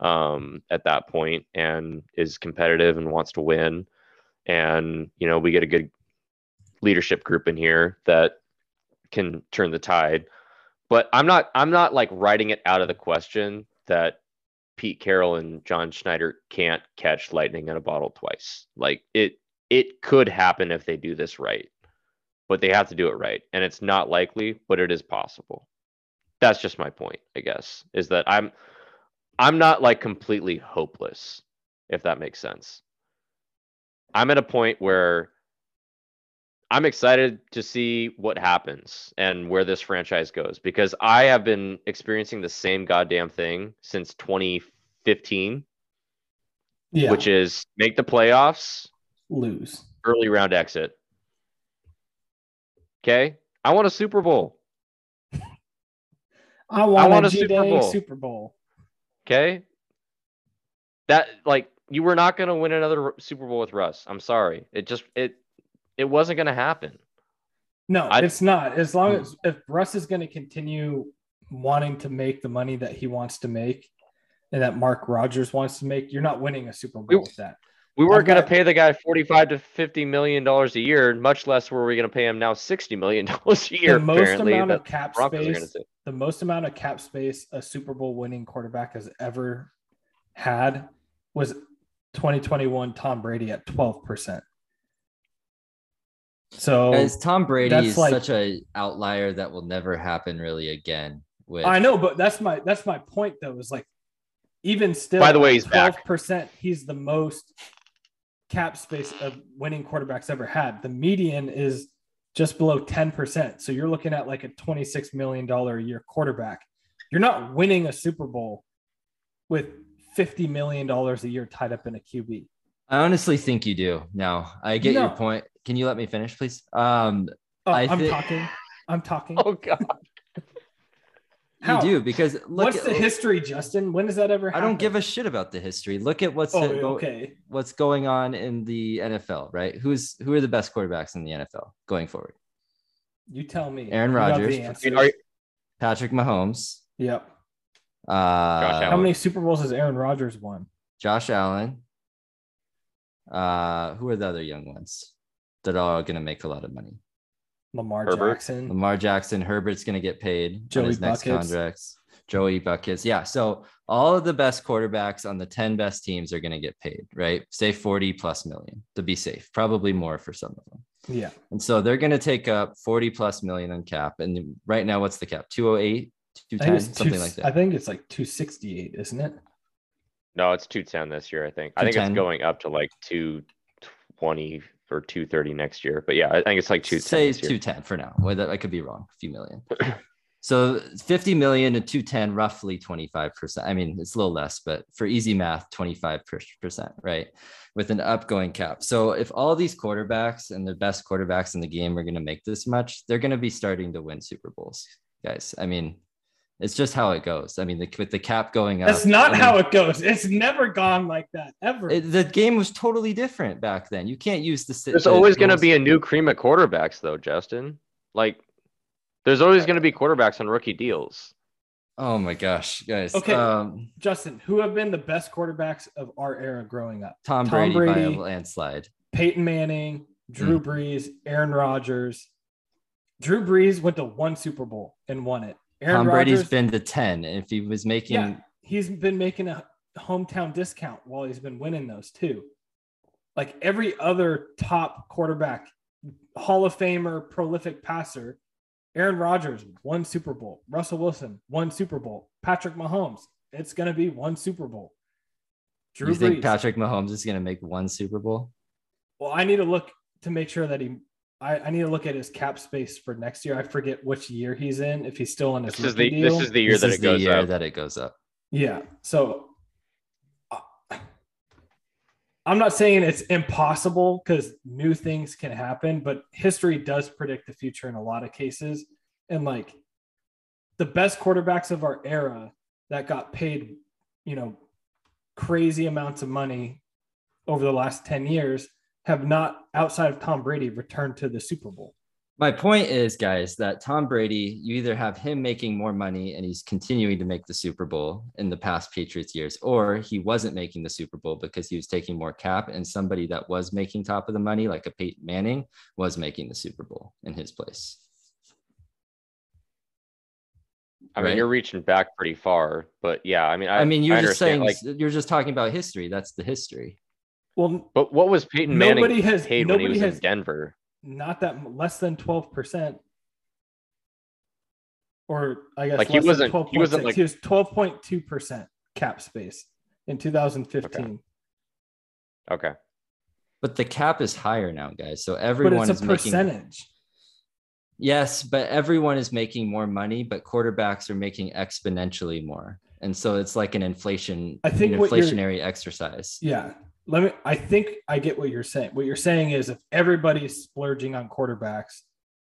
um, at that point and is competitive and wants to win. And you know, we get a good leadership group in here that can turn the tide. But I'm not. I'm not like writing it out of the question that Pete Carroll and John Schneider can't catch lightning in a bottle twice. Like it. It could happen if they do this right but they have to do it right. And it's not likely, but it is possible. That's just my point, I guess, is that I'm I'm not like completely hopeless, if that makes sense. I'm at a point where I'm excited to see what happens and where this franchise goes because I have been experiencing the same goddamn thing since 2015, Yeah. which is make the playoffs, lose. early round exit. Okay? I want a Super Bowl. I want, want a a Super Bowl. Super Bowl. Okay? That like you were not going to win another Super Bowl with Russ. I'm sorry. It just it it wasn't going to happen. No, I- it's not. As long Hmm. as if Russ is going to continue wanting to make the money that he wants to make and that Mark Rodgers wants to make, you're not winning a Super Bowl We- with that. We weren't going to pay the guy 45 to 50 million dollars a year, much less were we going to pay him now 60 million dollars a year the most amount of cap Broncos are going to space, the most amount of cap space a Super Bowl winning quarterback has ever had was 2021 Tom Brady at 12%. So Guys, Tom Brady is like- such a outlier that will never happen really again. With I know, but that's my that's my point though. Is like even still. By the way, at he's back. percent. He's the most cap space of winning quarterbacks ever had. The median is just below ten percent. So you're looking at like a twenty six million dollar a year quarterback. You're not winning a Super Bowl with fifty million dollars a year tied up in a QB. I honestly think you do. Now I get No. your point. Can you let me finish, please? Um, Oh, I I'm thi- talking. I'm talking. Oh god. How? you do because look. What's at, the history, Justin? When does that ever Happen? I don't give a shit about the history. Look at what's Oh, go- okay. what's going on in the NFL, right? Who's who are the best quarterbacks in the NFL going forward? You tell me. Aaron You Rodgers. the I I answers. mean, are you- Patrick Mahomes, Yep. Uh, Allen. How many Super Bowls has Aaron Rodgers won? Josh Allen. Uh, who are the other young ones that are going to make a lot of money? Lamar Herbert? Jackson. Lamar Jackson, Herbert's going to get paid Joey on his next contracts. Joey Buckets. Yeah. So all of the best quarterbacks on the 10 best teams are going to get paid, right? Say 40 plus million to be safe, probably more for some of them. Yeah. And so they're going to take up 40 plus million on cap. And right now, what's the cap? 208, 210, something two- like that. I think it's like 268, isn't it? No, it's two ten this year. I think. I think it's going up to like two twenty or two thirty next year. But yeah, I think it's like two ten. Say this 210 for now. Well, that I could be wrong, a few million. So 50 million to 210, roughly 25%. I mean, it's a little less, but for easy math, 25%, right? With an upgoing cap. So if all these quarterbacks and the best quarterbacks in the game are going to make this much, they're going to be starting to win Super Bowls, guys. I mean, it's just how it goes. I mean, the, with the cap going up. That's not I mean, how it goes. It's never gone like that ever. it- the game was totally different back then. You can't use the. There's the always going to be a new cream of quarterbacks, though, Justin. Like, there's always going to be quarterbacks on rookie deals. Oh my gosh, guys. Okay. Um, Justin, who have been the best quarterbacks of our era growing up? Tom, Tom Brady, by a landslide. Peyton Manning, Drew Brees, Aaron Rodgers. Drew Brees went to one Super Bowl and won it. Aaron Tom Brady's Rodgers, been to 10. And if he was making yeah, he's been making a hometown discount while he's been winning those too. Like every other top quarterback, Hall of Famer, prolific passer, Aaron Rodgers, one Super Bowl. Russell Wilson, one Super Bowl. Patrick Mahomes, it's going to be one Super Bowl. Drew you think Brees. Patrick Mahomes is going to make one Super Bowl? Well, I need to look to make sure that he. I, I need to look at his cap space for next year. I forget which year he's in. If he's still on his This is the deal. this is the year This that is it goes the year up. that it goes up. yeah. So uh, I'm not saying it's impossible because new things can happen, but history does predict the future in a lot of cases. And like the best quarterbacks of our era that got paid, you know, crazy amounts of money over the last 10 years have not, outside of Tom Brady, returned to the Super Bowl. My point is, guys, that Tom Brady, you either have him making more money and he's continuing to make the Super Bowl in the past Patriots years, or he wasn't making the Super Bowl because he was taking more cap and somebody that was making top of the money, like a Peyton Manning, was making the Super Bowl in his place. I mean, right? you're reaching back pretty far, but yeah, I mean, I, I mean, you're I just saying like, you're just talking about history. That's the history. Well, but what was Peyton Manning nobody has paid when he was has in Denver? not that less than 12%. Or I guess Like, he less than wasn't- he wasn't 12.6. like- he was 12.2% cap space in 2015. Okay, But the cap is higher now, guys. So But everyone it's is a making. Yes, but everyone is making more money, but quarterbacks are making exponentially more. And so it's like an inflation, I think an inflationary exercise. Yeah. Let me I think I get what you're saying. What you're saying is if everybody's splurging on quarterbacks,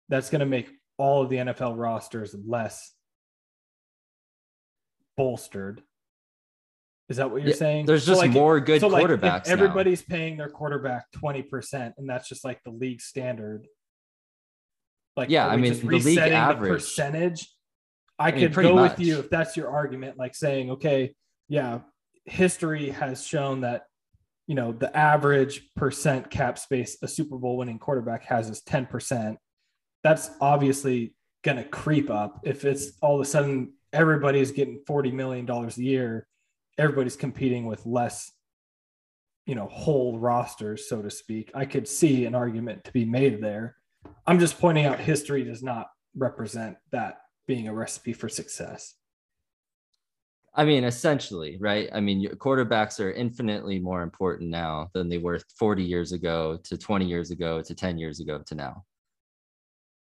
that's going to make all of the NFL rosters less bolstered. Is that what you're Yeah, saying? There's So, just like, more good so, like, quarterbacks. now. everybody's paying their quarterback 20%, and that's just like the league standard. Like, Yeah, I mean, just the league average- percentage. I, mean, could go with you if that's your argument, like saying, okay, yeah, history has shown that you know the average percent cap space a Super Bowl winning quarterback has is 10%. That's obviously gonna creep up. If it's all of a sudden everybody's getting 40 million dollars a year, everybody's competing with less you know whole rosters so to speak i could see an argument to be made there. I'm just pointing out history does not represent that being a recipe for success I mean, essentially, right? I mean, quarterbacks are infinitely more important now than they were 40 years ago to 20 years ago to 10 years ago to now.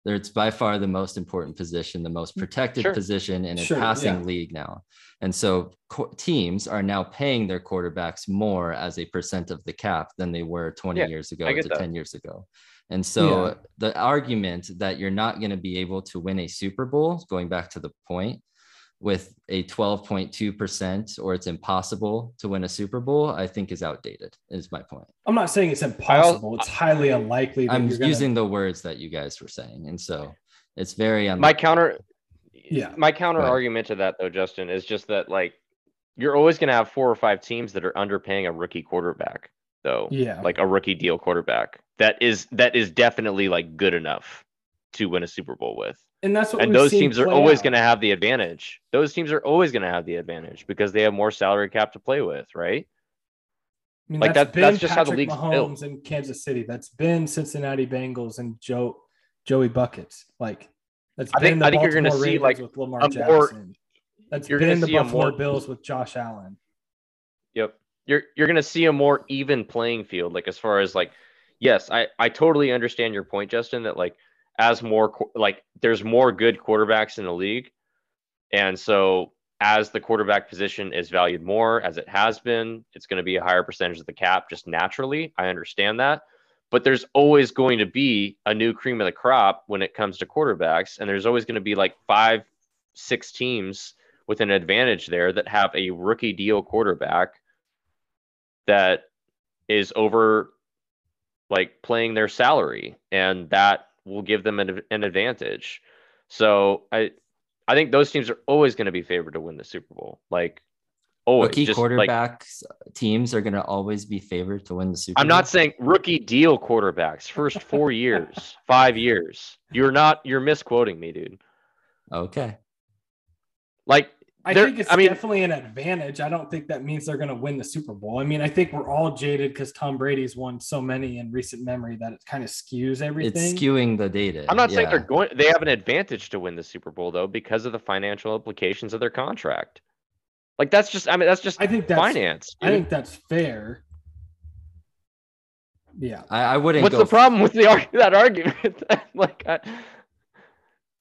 It's by far the most important position, the most mm, protected Sure. position in a Sure, passing yeah. league now. And so co- teams are now paying their quarterbacks more as a percent of the cap than they were 20 Yeah, years ago to that. 10 years ago. And so Yeah. the argument that you're not going to be able to win a Super Bowl, going back to the point, with a 12.2% or it's impossible to win a Super Bowl, I think is outdated, is my point. i'm not saying it's impossible it's highly unlikely that I'm you're gonna- using the words that you guys were saying. And so it's very my counter. Yeah. My counter argument to that though, Justin, is just that like you're always gonna have four or five teams that are underpaying a rookie quarterback, though. Yeah. Like a rookie deal quarterback. That is that is definitely like good enough to win a Super Bowl with. And that's what and those teams are always going to have the advantage. Those teams are always going to have the advantage because they have more salary cap to play with, right? I mean, Like, that's that- been that's just how the Patrick league's built. Mahomes in Kansas City. That's been Cincinnati Bengals and Joe Joey Buckets. Like that's I think- been the I think you're gonna Baltimore see, like, with Lamar more- Jackson. That's been the see Buffalo more- Bills with Josh Allen. Yep. You're you're going to see a more even playing field like as far as like yes, I I totally understand your point Justin that like as more like there's more good quarterbacks in the league. And so as the quarterback position is valued more as it has been, it's going to be a higher percentage of the cap just naturally. I understand that. But there's always going to be a new cream of the crop when it comes to quarterbacks and there's always going to be like 5 6 teams with an advantage there that have a rookie deal quarterback that is over like playing their salary and that will give them an, an advantage. So I I think those teams are always going to be favored to win the Super Bowl. Like always Rookie just like quarterbacks teams are going to always be favored to win the Super I'm Bowl. not saying rookie deal quarterbacks first 4 years, 5 years. You're not you're misquoting me, dude. Okay. Like I There- think it's I mean- definitely an advantage. I don't think that means they're going to win the Super Bowl. I mean, I think we're all jaded because Tom Brady's won so many in recent memory that it kind of skews everything. It's skewing the data. I'm not saying they're going they have an advantage to win the Super Bowl though because of the financial implications of their contract. Like that's just I mean that's just I think that's finance. I think that's fair. Yeah. I, I wouldn't What's go the problem with the arg- that argument? like, I,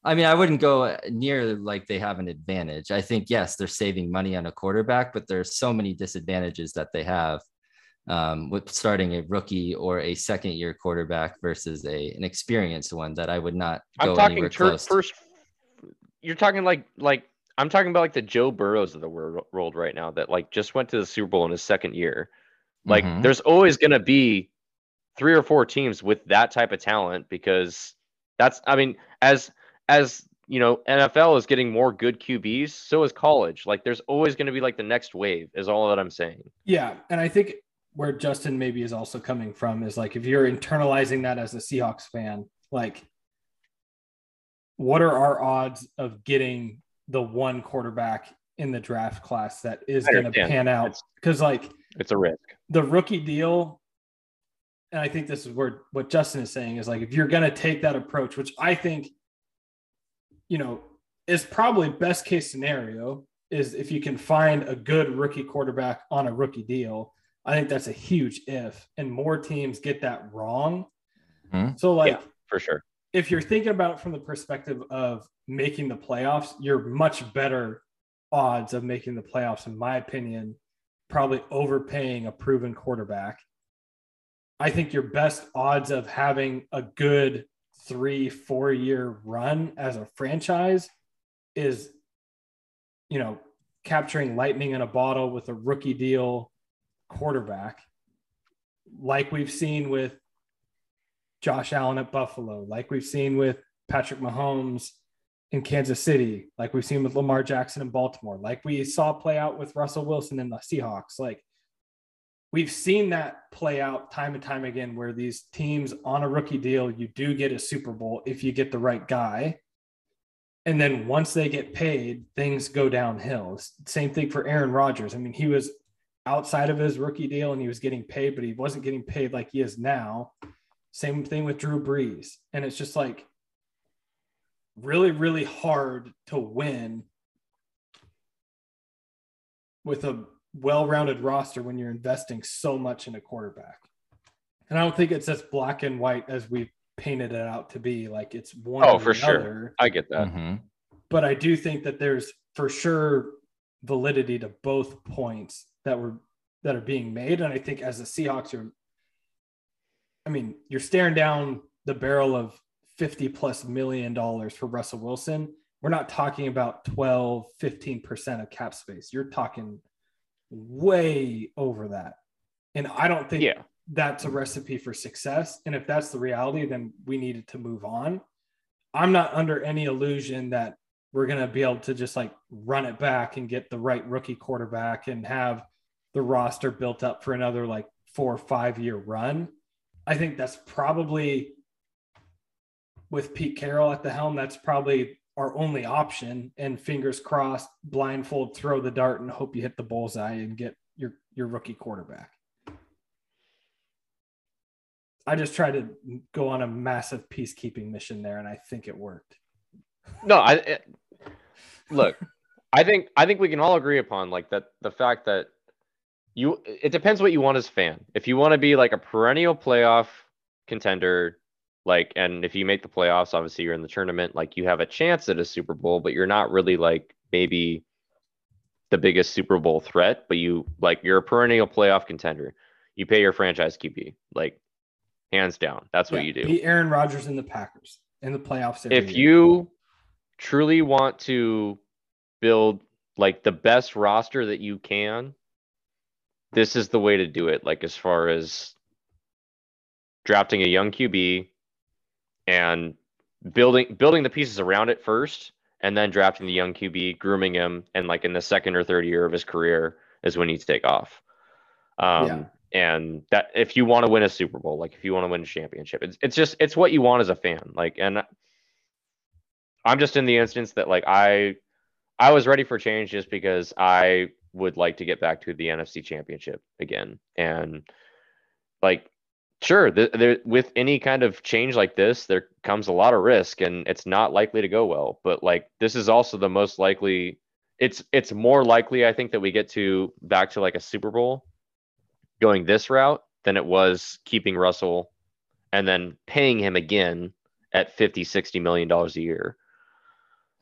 I mean, I wouldn't go near like they have an advantage. I think yes, they're saving money on a quarterback, but there's so many disadvantages that they have um, with starting a rookie or a second year quarterback versus a an experienced one that I would not go I'm talking close. first. You're talking like like I'm talking about like the Joe Burrows of the world right now that like just went to the Super Bowl in his second year. Like, Mhm. there's always gonna be three or four teams with that type of talent because that's I mean as as you know NFL is getting more good QBs, so is college. Like, there's always gonna be like the next wave. Is all that I'm saying. Yeah. And I think where Justin maybe is also coming from is like if you're internalizing that as a Seahawks fan, like what are our odds of getting the one quarterback in the draft class that is going to pan out? Because like It's a risk. the rookie deal, and I think this is where what Justin is saying is like if you're going to take that approach, which I think, you know, is probably best case scenario is if you can find a good rookie quarterback on a rookie deal. I think that's a huge if, and more teams get that wrong. Mhm. So like. Yeah. For sure. if you're thinking about it from the perspective of making the playoffs, you're much better odds of making the playoffs, in my opinion, probably overpaying a proven quarterback. I think your best odds of having a good three, four year run as a franchise is, you know, capturing lightning in a bottle with a rookie deal quarterback, like we've seen with Josh Allen at Buffalo, like we've seen with Patrick Mahomes in Kansas City, like we've seen with Lamar Jackson in Baltimore, like we saw play out with Russell Wilson in the Seahawks. Like we've seen that play out time and time again where these teams on a rookie deal, you do get a Super Bowl if you get the right guy. And then once they get paid, things go downhill. Same thing for Aaron Rodgers. I mean, he was outside of his rookie deal and he was getting paid, but he wasn't getting paid like he is now. Same thing with Drew Brees. And it's just like really, really hard to win with a well rounded roster when you're investing so much in a quarterback. And I don't think it's as black and white as we've painted it out to be. Like it's one Oh, or for the sure. other. I get that. Mhm. But I do think that there's for sure validity to both points that were that are being made. And I think as the Seahawks are I mean, you're staring down the barrel of 50 plus million dollars for Russell Wilson. We're not talking about 12, 15% of cap space. You're talking way over that. And I don't think Yeah. that's a recipe for success. And if that's the reality, then we needed to move on. I'm not under any illusion that we're going to be able to just like run it back and get the right rookie quarterback and have the roster built up for another like four or five year run. I think that's probably with Pete Carroll at the helm, that's probably our only option. And fingers crossed, blindfold, throw the dart and hope you hit the bullseye and get your your rookie quarterback. I just tried to go on a massive peacekeeping mission there, and I think it worked. No, I it, look. I think I think we can all agree upon like that the fact that you it depends what you want as fan. If you want to be like a perennial playoff contender, like and if you make the playoffs, obviously you're in the tournament, like you have a chance at a Super Bowl, but you're not really like maybe the biggest Super Bowl threat, but you like you're a perennial playoff contender. You pay your franchise QB, like hands down. That's what Yeah, you do. Beat Aaron Rodgers and the Packers in the playoffs. if year. you truly want to build like the best roster that you can, this is the way to do it. Like as far as drafting a young QB and building building the pieces around it first, and then drafting the young QB, grooming him, and like in the second or third year of his career is when you take off. Um, Yeah. and that if you want to win a Super Bowl, like if you want to win a championship, it's it's just it's what you want as a fan. Like, and I'm just in the instance that like I I was ready for change just because I would like to get back to the NFC Championship again, and like sure, with any kind of change like this, there comes a lot of risk, and it's not likely to go well. But like this is also the most likely. It's it's more likely I think that we get to back to like a Super Bowl going this route than it was keeping Russell and then paying him again at 50 60 million dollars a year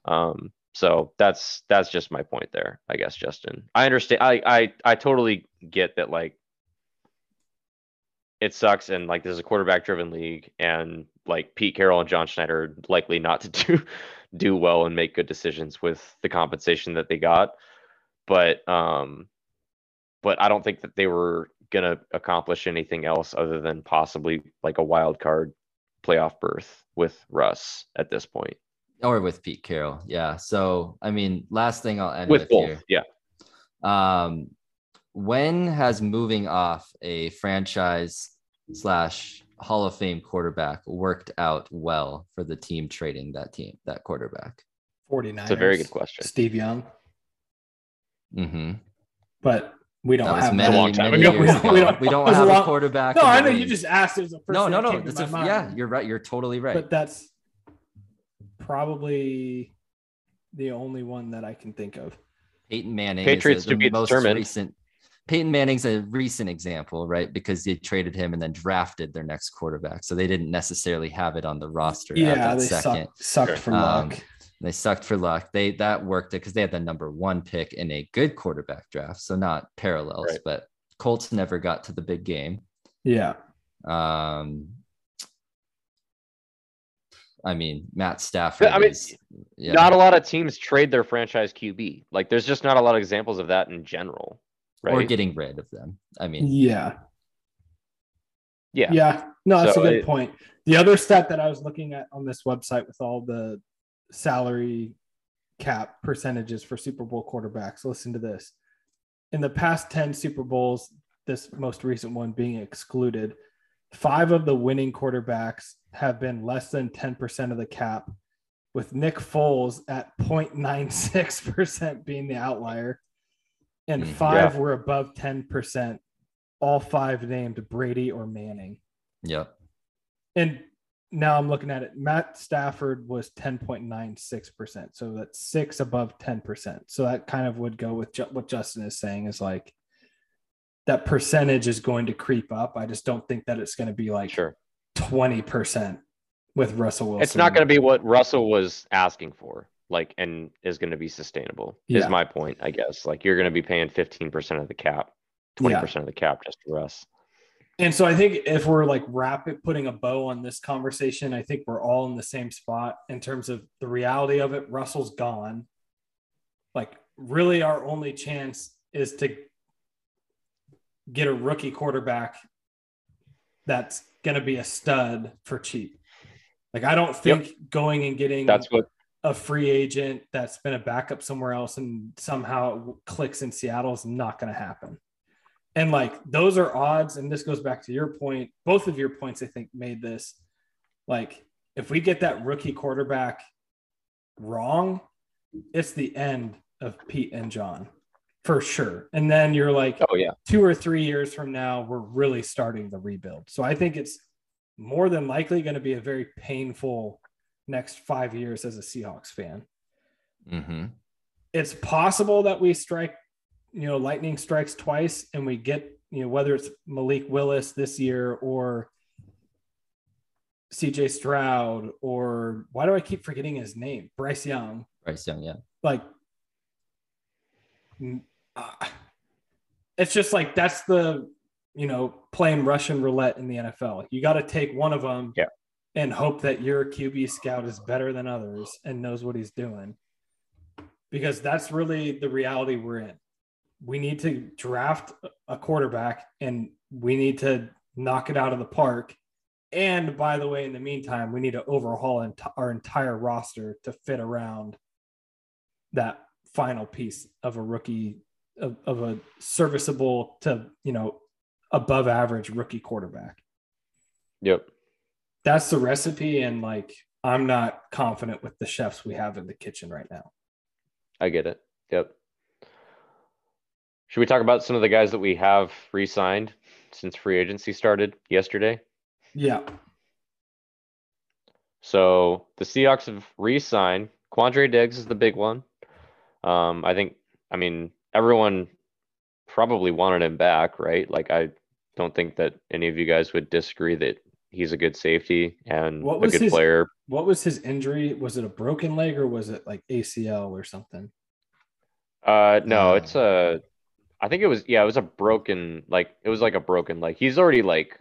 um so that's that's just my point there i guess justin i understand i i i totally get that like it sucks and like this is a quarterback driven league and like pete carroll and john schneider are likely not to do do well and make good decisions with the compensation that they got but um but i don't think that they were gonna accomplish anything else other than possibly like a wild card playoff berth with Russ at this point. or with Pete Carroll. Yeah. So I mean, last thing I'll end With with, both, here. yeah. Um, when has moving off a franchise slash Hall of Fame quarterback worked out well for the team trading that team that quarterback? 49ers. It's a very good question. Steve Young, Mm-hmm. but we don't That have many, a long time ago. We don't- ago. we We don't- don't, it was a have a quarterback. No, I the know you just asked. It was the first no, no, no. came to That's a, yeah, you're right. You're totally right. But that's probably the only one that I can think of. Peyton Manning. Patriots is a, to the be most determined. recent. Peyton Manning's a recent example, right? Because they traded him and then drafted their next quarterback, so they didn't necessarily have it on the roster at Yeah, that they second. sucked, sucked Sure. for Um, luck. They sucked for luck. They that worked it because they had the number one pick in a good quarterback draft, so not parallels. Right. But Colts never got to the big game. Yeah. Um, I mean, Matt Stafford. I mean, is, yeah. Not a lot of teams trade their franchise QB. Like there's just not a lot of examples of that in general. Right. or getting rid of them. I mean, Yeah. yeah. Yeah. No, that's So a good it- point. The other stat that I was looking at on this website with all the salary cap percentages for Super Bowl quarterbacks, listen to this. In the past 10 Super Bowls, this most recent one being excluded, five of the winning quarterbacks have been less than 10% of the cap, with Nick Foles at 0.96% being the outlier. And Mm, five were above 10%. All five named Brady or Manning. yep. And now I'm looking at it. Matt Stafford was 10.96%. So that's six above 10%. So that kind of would go with ju- what Justin is saying is like that percentage is going to creep up. I just don't think that it's going to be like Sure. 20% with Russell Wilson. It's not going to be what Russell was asking for, like, and is going to be sustainable. Yeah. Is my point, I guess. Like, you're going to be paying 15% of the cap, 20% of the cap just for us And so I think if we're like rapid putting a bow on this conversation, I think we're all in the same spot in terms of the reality of it. Russell's gone. Like, really, our only chance is to get a rookie quarterback that's going to be a stud for cheap. Like, I don't think going and getting That's what a free agent that's been a backup somewhere else and somehow clicks in Seattle is not going to happen. And like those are odds. And this goes back to your point. Both of your points, I think, made this. Like, if we get that rookie quarterback wrong, it's the end of Pete and John for sure. And then you're like, Oh yeah. two or three years from now, we're really starting the rebuild. So I think it's more than likely going to be a very painful next five years as a Seahawks fan. Mm-hmm. It's possible that we strike, you know, lightning strikes twice and we get, you know, whether it's Malik Willis this year or CJ Stroud or why do I keep forgetting his name? Bryce Young. Bryce Young, yeah. Like, uh, it's just like that's the you know playing Russian roulette in the NFL. You got to take one of them, Yeah. And hope that your QB scout is better than others and knows what he's doing, because that's really the reality we're in. We need to draft a quarterback, and we need to knock it out of the park. And by the way, in the meantime, we need to overhaul our entire roster to fit around that final piece of a rookie of, of a serviceable to you know above average rookie quarterback Yep. That's the recipe and like i'm not confident with the chefs we have in the kitchen right now I get it. Yep. Should we talk about some of the guys that we have re-signed since free agency started yesterday? yeah So the Seahawks have re-signed. Quandre Diggs is the big one. Um, I think, I mean, everyone probably wanted him back, right? Like, I don't think that any of you guys would disagree that he's a good safety and What a was good his- player. what was his injury was it a broken leg or was it like acl or something Uh, no, Uh, it's a, I think it was, yeah, it was a broken, like, it was like a broken leg. He's already like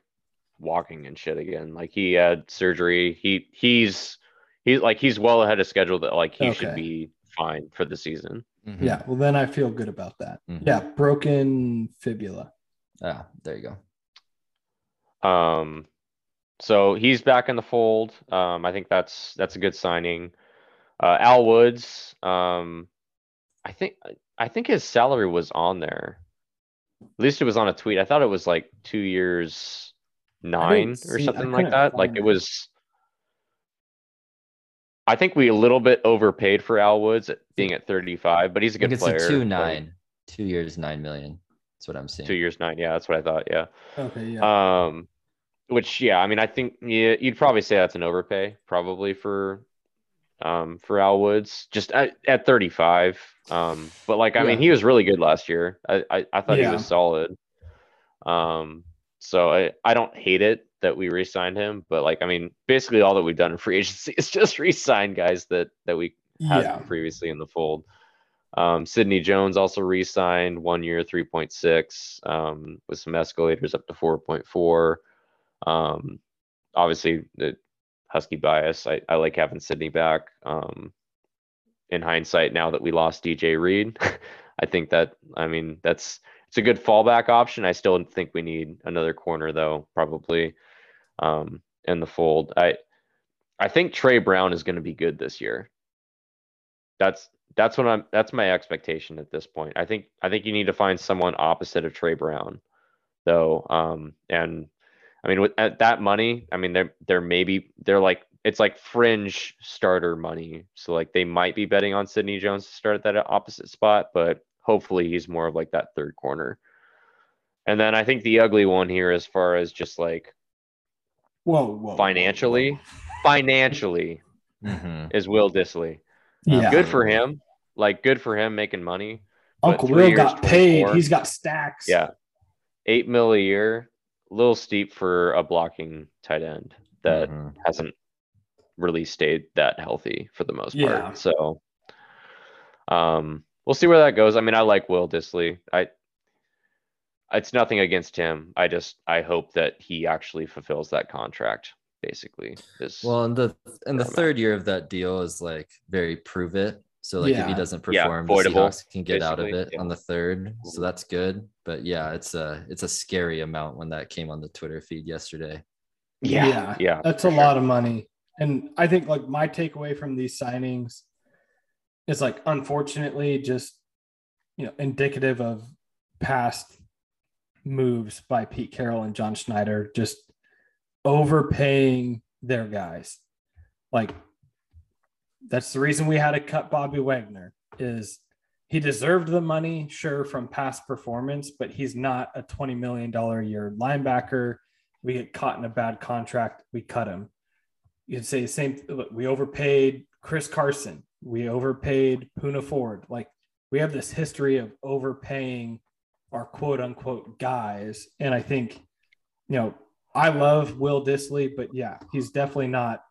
walking and shit again. Like, he had surgery. He, he's, he's like, he's well ahead of schedule that like he should be fine for the season. Mhm. yeah well then i feel good about that Mhm. yeah broken fibula Ah, there you go. Um, so he's back in the fold. Um, I think that's that's a good signing. Uh, Al Woods. Um, I think I think his salary was on there. At least it was on a tweet. I thought it was like two years nine or see- I something like that. Like it it. was. I think we a little bit overpaid for Al Woods at being at 35, but he's a good it's player. a two like, nine, two years, nine million. That's what I'm seeing. two years nine. Yeah, that's what I thought. Yeah. okay yeah Um, which yeah, I mean, I think yeah, you'd probably say that's an overpay probably for um for Al Woods just at, at 35. Um, but like I mean, he was really good last year. I I, I thought he was solid. Um, so I I don't hate it that we re-signed him, but like I mean, basically all that we've done in free agency is just re-sign guys that that we had yeah previously in the fold. Um, Sidney Jones also re-signed one year, 3.6, um, with some escalators up to 4.4. Um, obviously the Husky bias. I, I like having Sidney back. Um, in hindsight, now that we lost DJ Reed, I think that I mean that's it's a good fallback option. I still think we need another corner though, probably um, in the fold. I I think Tre Brown is going to be good this year. That's that's what I'm that's my expectation at this point. I think I think you need to find someone opposite of Tre Brown, though. Um, and I mean, with at that money, I mean, they're they're maybe they're like it's like fringe starter money. So like they might be betting on Sidney Jones to start at that opposite spot, but hopefully he's more of like that third corner. And then I think the ugly one here, as far as just like whoa whoa, whoa financially, whoa. financially, Mhm. is Will Dissly. yeah Good for him. Like good for him making money. uncle will got paid he's got stacks Yeah. Eight mil a year, a little steep for a blocking tight end that Mhm. hasn't really stayed that healthy for the most Yeah. part. So um we'll see where that goes. I mean, I like Will Dissly. I it's nothing against him. I just I hope that he actually fulfills that contract, basically. This Well, and the and the third year of that deal is like very prove it. So like if he doesn't Yeah, perform, the voidable, Seahawks can get out of it yeah. on the third. So that's good. But yeah, it's a it's a scary amount when that came on the Twitter feed yesterday. yeah, yeah. that's a sure. lot of money and i think like my takeaway from these signings is like unfortunately just you know indicative of past moves by Pete Carroll and John Schneider, just overpaying their guys. Like that's the reason we had to cut Bobby Wagner is he deserved the money, sure, from past performance, but he's not a $20 million a year linebacker. We get caught in a bad contract, we cut him. You would say the same. Look, we overpaid Chris Carson. We overpaid Poona Ford. Like we have this history of overpaying our quote unquote guys. And I think, you know, I love Will Dissly, but yeah, he's definitely not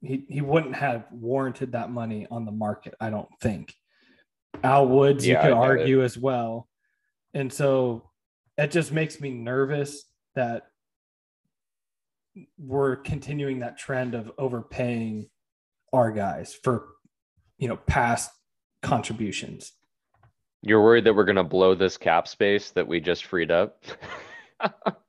he, he wouldn't have warranted that money on the market, I don't think. Al Woods, Yeah, you could I get argue as well. And so it just makes me nervous that we're continuing that trend of overpaying our guys for you know past contributions. You're worried that we're gonna blow this cap space that we just freed up?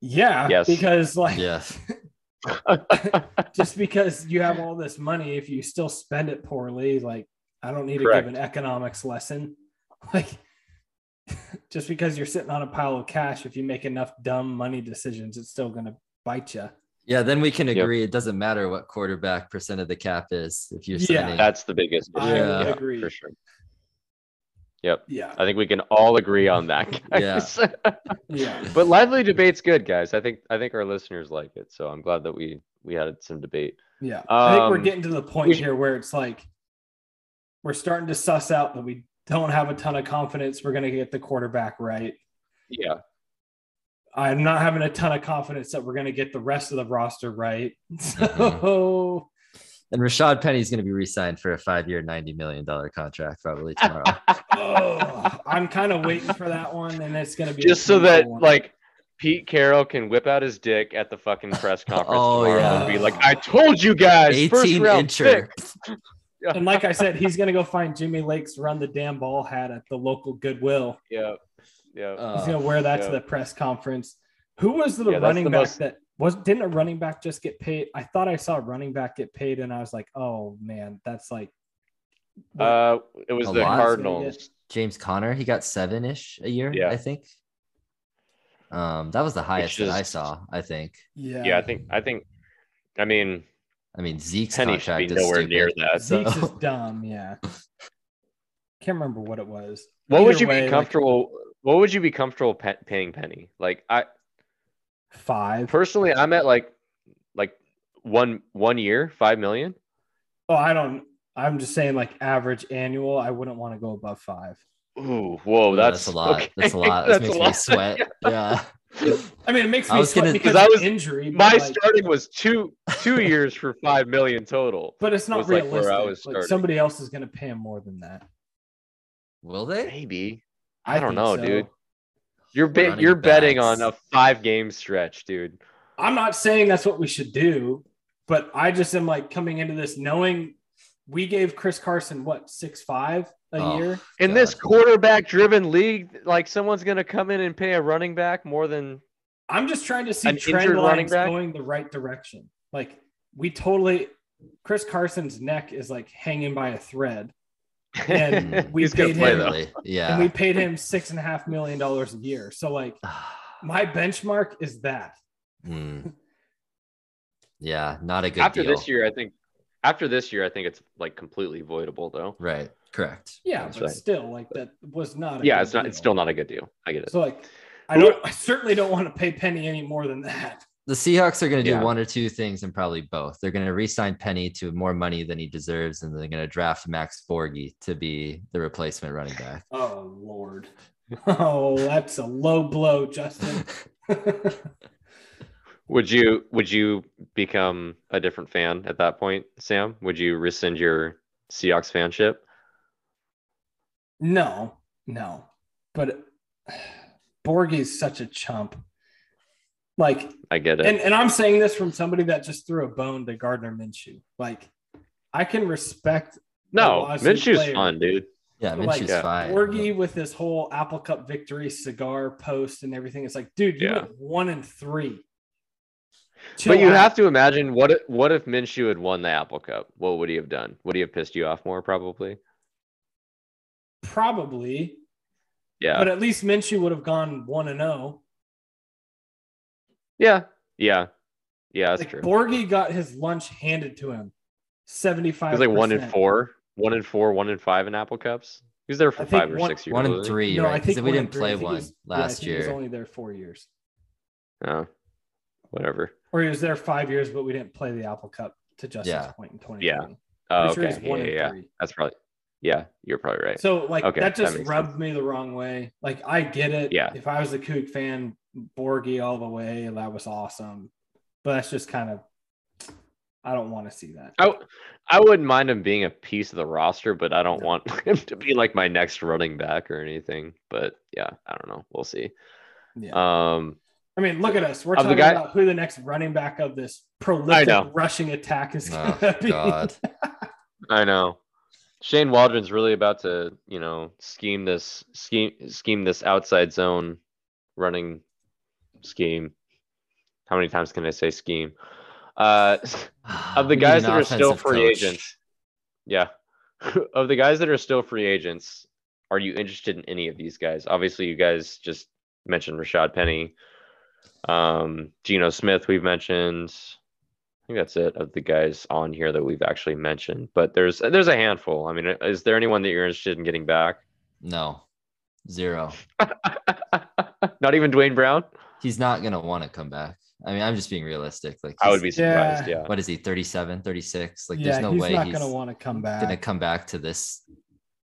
Yeah, Yes. because like Yes. just because you have all this money, if you still spend it poorly, like I don't need to give an economics lesson. Like just because you're sitting on a pile of cash, if you make enough dumb money decisions, it's still gonna bite you. Yeah, then we can Yep. agree it doesn't matter what quarterback percent of the cap is if you're Yeah. signing. That's the biggest issue. I Yeah. Yeah, agree. for sure. Yep. Yeah, I think we can all agree on that. Yeah. Guys. yeah, but lively debate's good, guys. I think I think our listeners like it. So I'm glad that we we had some debate. yeah. I think we're Um, getting to the point we here where it's like we're starting to suss out that we don't have a ton of confidence we're gonna get the quarterback right. Yeah. I'm not having a ton of confidence that we're going to get the rest of the roster right. Mm-hmm. So, And Rashad Penny is going to be re-signed for a five-year, ninety million dollar contract probably tomorrow. oh, I'm kind of waiting for that one, and it's going to be Just so that one. like Pete Carroll can whip out his dick at the fucking press conference Oh, tomorrow yeah. and be like, "I told you guys, first Eighteen round incher. pick." and like I said, he's going to go find Jimmy Lake's run the damn ball hat at the local Goodwill. Yeah. Yeah. He's going to wear that yeah. to the press conference. Who was the Yeah, running the back most- that was? Didn't a running back just get paid? I thought I saw a running back get paid, and I was like, oh man, that's like. uh, it was A the lot? Cardinals. James Conner, he got seven-ish a year, Yeah. I think. Um, that was the highest that I saw. I think. yeah, Yeah, I think I think. I mean, I mean, Zeke's Penny should be contract is nowhere near that. so- Zeke's is dumb. Yeah, can't remember what it was. What would you way, be like, comfortable? what would you be comfortable pe- paying Penny? Like I five. personally, I'm at like like one one year, five million. Oh, I don't. I'm just saying, like average annual. I wouldn't want to go above five. Ooh, whoa, Ooh, that's, a lot. okay. That's a lot. That That's a makes me sweat. Yeah. I mean, it makes I me was sweat gonna- because 'Cause I of was- injury. My like, starting was two two years for five million total. but it's not was, like, where realistic. I was Like, somebody else is going to pay him more than that. Will they? Maybe I, don't know, so. dude. You're bet you're betting on a five game stretch, dude. I'm not saying that's what we should do, but I just am like coming into this knowing we gave Chris Carson what six five a Oh. year. In this quarterback driven league, like someone's gonna come in and pay a running back more than I'm just trying to see trend lines going the right direction. Like we totally, Chris Carson's neck is like hanging by a thread, and we He's paid him, though. Really? Yeah. and we paid him six and a half million dollars a year. So like my benchmark is that. Hmm. Yeah, not a good After deal. this year, I think after this year, I think it's like completely voidable though. Right. Correct. Yeah, That's but right. still, like that was not. A Yeah, good it's not it's deal. still not a good deal. I get it. So like, I don't. I certainly don't want to pay Penny any more than that. The Seahawks are going to do Yeah. one or two things and probably both. They're going to re-sign Penny to more money than he deserves, and they're going to draft Max Borghi to be the replacement running back. Oh Lord. Oh, that's a low blow, Justin. Would you would you become a different fan at that point, Sam? Would you rescind your Seahawks fanship? no, no, but Borghi's such a chump. Like, I get it. and, and I'm saying this from somebody that just threw a bone to Gardner Minshew. Like, I can respect no, Minshew's player. fun, dude. Yeah, But, like, Minshew's Yeah. fine. Borghi with this whole Apple Cup victory cigar post and everything. It's like, dude, you Yeah. one and three. chill but you out. have to imagine what if, what if Minshew had won the Apple Cup? What would he have done? Would he have pissed you off more? Probably. probably, Yeah. but at least Minshew would have gone one and oh. zero. Yeah. Yeah. Yeah. That's Like true. Borghi got his lunch handed to him. 75. He's like one in four, one in four, one in five in Apple Cups. He was there for I think five or six years. One in three, No, right? I 'Cause think we didn't and three. I play one was- yeah, I last think He was only there four years, Oh, whatever. or he was there five years, but we didn't play the Apple Cup to Justin's Yeah. point in twenty. Yeah. Oh, okay. he's Yeah, one yeah, and yeah. three. That's probably. Yeah, you're probably right. So like Okay, that that just makes rubbed me the wrong way. Like I get it. Yeah. If I was a Coug fan, Borghi all the way, that was awesome. But that's just kind of I don't want to see that. I, I wouldn't mind him being a piece of the roster, but I don't want him to be like my next running back or anything. But yeah, I don't know. We'll see. Yeah. Um, I mean, look at us. We're Of the talking guy- about who the next running back of this prolific rushing attack is going Oh to be. God. I know. Shane Waldron's really about to, you know, scheme this scheme scheme this outside zone running scheme. How many times can I say scheme? Uh, of the guys that are still free coach. agents. Yeah. of the guys that are still free agents, are you interested in any of these guys? Obviously, you guys just mentioned Rashad Penny. Um, Geno Smith, we've mentioned. I think that's it of the guys on here that we've actually mentioned. But there's there's a handful. I mean, is there anyone that you're interested in getting back? No, zero. Not even Duane Brown? He's not gonna want to come back. I mean, I'm just being realistic. Like, I would be surprised. Yeah. What is he? 37, 36? Like, yeah, there's no he's way not he's going to want to come back. gonna come back to this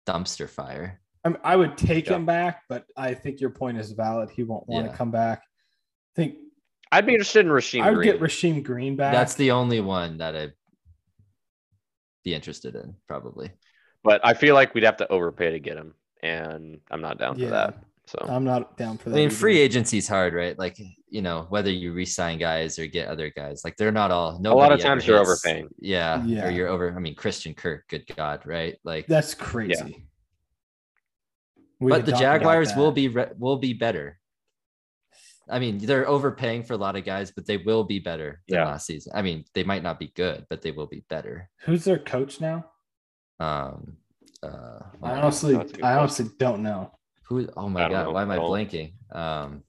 dumpster fire. I, mean, I would take Yeah. him back, but I think your point is valid. He won't want to Yeah. come back. I think I'd be interested in Rasheem I would Green. get Rasheem Green back. That's the only one that I'd be interested in, probably. but I feel like we'd have to overpay to get him, and I'm not down Yeah. for that. So I'm not down for that. I mean, either. free agency is hard, right? Like, you know, whether you re-sign guys or get other guys, like they're not all. No a lot of ever times you're hits- overpaying. Yeah, Yeah. or you're over. I mean, Christian Kirk, good God, right? Like, That's crazy. We but the Jaguars will be re- will be better. I mean, they're overpaying for a lot of guys, but they will be better than Yeah. last season. I mean, they might not be good, but they will be better. Who's their coach now? Um, uh, I honestly, That's a good I honestly don't know. Who? Oh my God, know. why am I I don't- blanking? Um,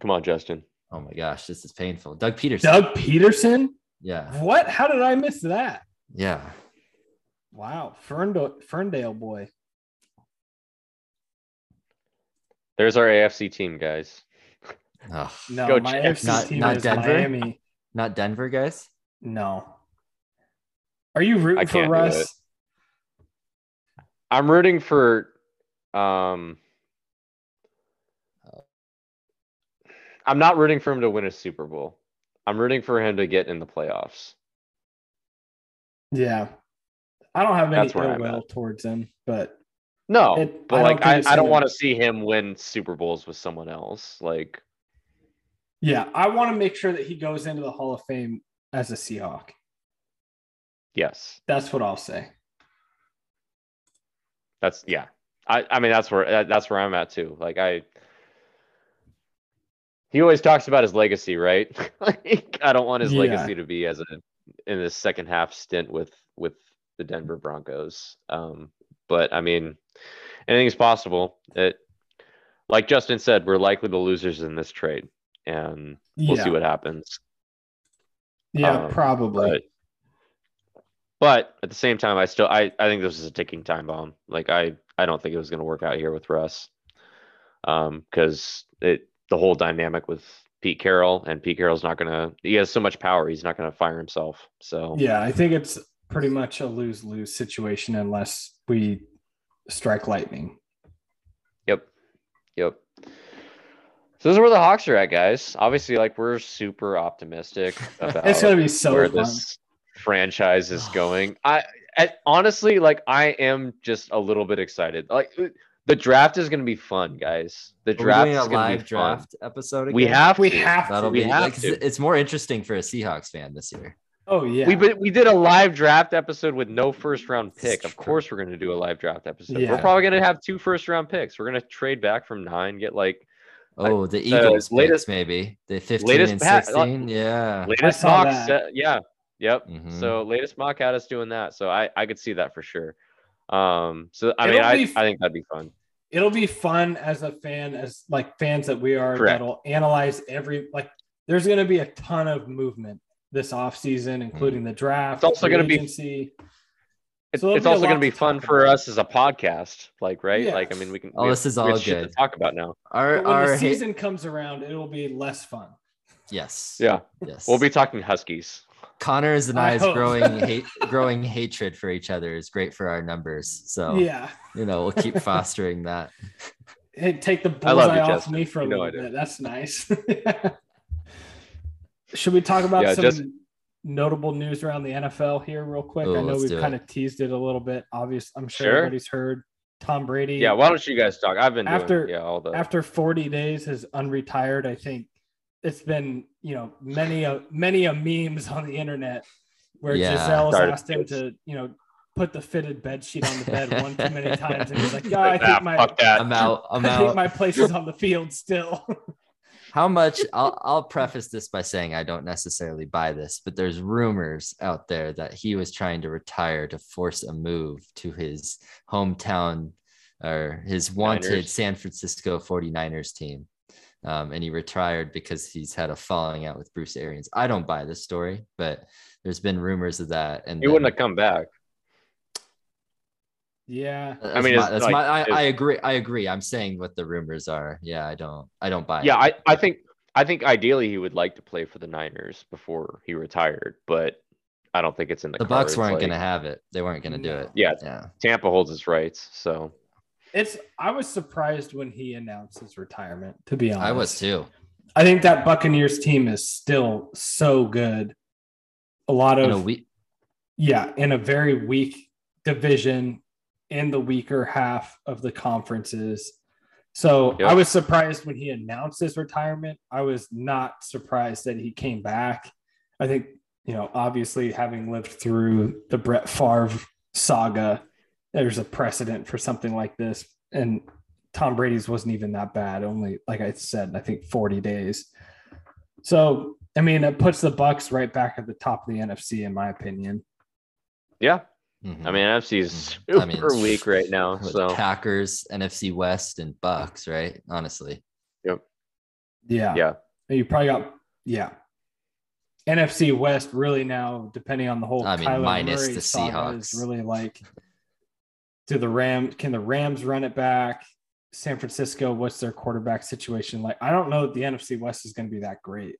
come on, Justin. oh my gosh, this is painful. Doug Pederson. Doug Pederson? Yeah, What? How did I miss that? yeah. Wow, Ferndale, Ferndale boy. There's our AFC team, guys. Ugh. No, Go my Jets. AFC Not- team not is Denver? Miami. Not Denver guys. No. Are you rooting I for can't do Russ? I'm rooting for um I'm not rooting for him to win a Super Bowl. I'm rooting for him to get in the playoffs. Yeah. I don't have any ill will towards him, but No, It- but don't like I, I don't want to see him win Super Bowls with someone else. Like yeah, I want to make sure that he goes into the Hall of Fame as a Seahawk. yes. That's what I'll say. That's yeah. I I mean that's where that- that's where I'm at too. Like I he always talks about his legacy, right? like I don't want his Yeah. legacy to be as a in the second half stint with with the Denver Broncos. Um but I mean anything's possible. It like Justin said, we're likely the losers in this trade and we'll yeah. see what happens. yeah, um, probably. But at the same time, I still I, I think this is a ticking time bomb. Like I I don't think it was going to work out here with Russ, um, because it the whole dynamic with Pete Carroll and Pete Carroll's not going to. He has so much power. He's not going to fire himself. So yeah, I think it's pretty much a lose lose situation unless we strike lightning. Yep. Yep. So this is where the Hawks are at, guys. Obviously, like we're super optimistic about It's gonna be so where fun. this franchise is going. I, I honestly like I am just a little bit excited. Like uh, the draft is going to be fun, guys. The Are we draft doing is a going to be live draft Fun. episode. Again? We have We to. have That'll to. we be have like, to. it's more interesting for a Seahawks fan this year. Oh yeah. We we did a live draft episode with no first round pick. Of course, we're going to do a live draft episode. Yeah. We're probably going to have two first round picks. We're going to trade back from nine, get like Oh, the Eagles latest- picks, maybe the 15 latest and pat- 16. yeah. latest saw mock that. set, yeah, yep. Mhm. So latest mock had us doing that. So I I could see that for sure. Um, so I mean, It'll I be think that'd be fun. It'll be fun as a fan, as like fans that we are, Correct. that'll analyze every like. There's going to be a ton of movement this offseason, including the draft. It's also gonna be- agency. It's, So it's also going to be fun for about. us as a podcast, like right? Like I mean, we can. Oh, we this have- is all shit good. to talk about now. Our But when our the ha- season comes around, it will be less fun. yes. Yeah, Yes. we'll be talking Huskies. Connor's and I I's hope. growing hate growing hatred for each other is great for our numbers. So Yeah. you know, we'll keep fostering that. Hey, take the I love bullseye you, off Justin. me for a You know little bit. That's nice. Should we talk about Yeah, some just- notable news around the NFL here, real quick? Oh, I know we've do it. kind of teased it a little bit. Obvious, I'm sure, Sure. everybody's heard Tom Brady. Yeah, why don't you guys talk? I've been After- doing yeah all the after 40 days has unretired. I think it's been you know many a many a memes on the internet where Yeah. Gisele's Started- asked him to you know put the fitted bed sheet on the bed one too many times, and he's like, "Yeah, I think my fuck. I'm out. I'm I think out. my place is on the field still." How much I'll I'll preface this by saying I don't necessarily buy this, but there's rumors out there that he was trying to retire to force a move to his hometown or his wanted Niners. San Francisco 49ers team. Um, and he retired because he's had a falling out with Bruce Arians. I don't buy this story, but there's been rumors of that. And He wouldn't have come back. yeah, That's mean, my, it's that's like- my I, it's- I agree. I agree. I'm saying what the rumors are. Yeah, I don't I don't buy Yeah, it. I, I think I think ideally he would like to play for the Niners before he retired, but I don't think it's in the, The Bucs weren't like, gonna have it. They weren't gonna do it. Yeah, Yeah. Tampa holds his rights, so it's. I was surprised when he announced his retirement. To be honest, I was too. I think that Buccaneers team is still so good. A lot In of a week. Yeah, in a very weak division in the weaker half of the conferences. So Yep. I was surprised when he announced his retirement. I was not surprised that he came back. I think, you know, obviously having lived through the Brett Favre saga, there's a precedent for something like this. And Tom Brady's wasn't even that bad, only like I said, I think 40 days. So I mean, it puts the Bucs right back at the top of the NFC, in my opinion. yeah. Mhm. I mean NFC is Mhm. super I mean, weak right now. With So Packers, NFC West, and Bucs, right? Honestly. Yep. Yeah. yeah, You probably got yeah. NFC West really now, depending on the whole I mean, Kyler minus Murray the saga, is Seahawks. really like do the Rams can the Rams run it back? San Francisco, what's their quarterback situation like? I don't know that the NFC West is going to be that great.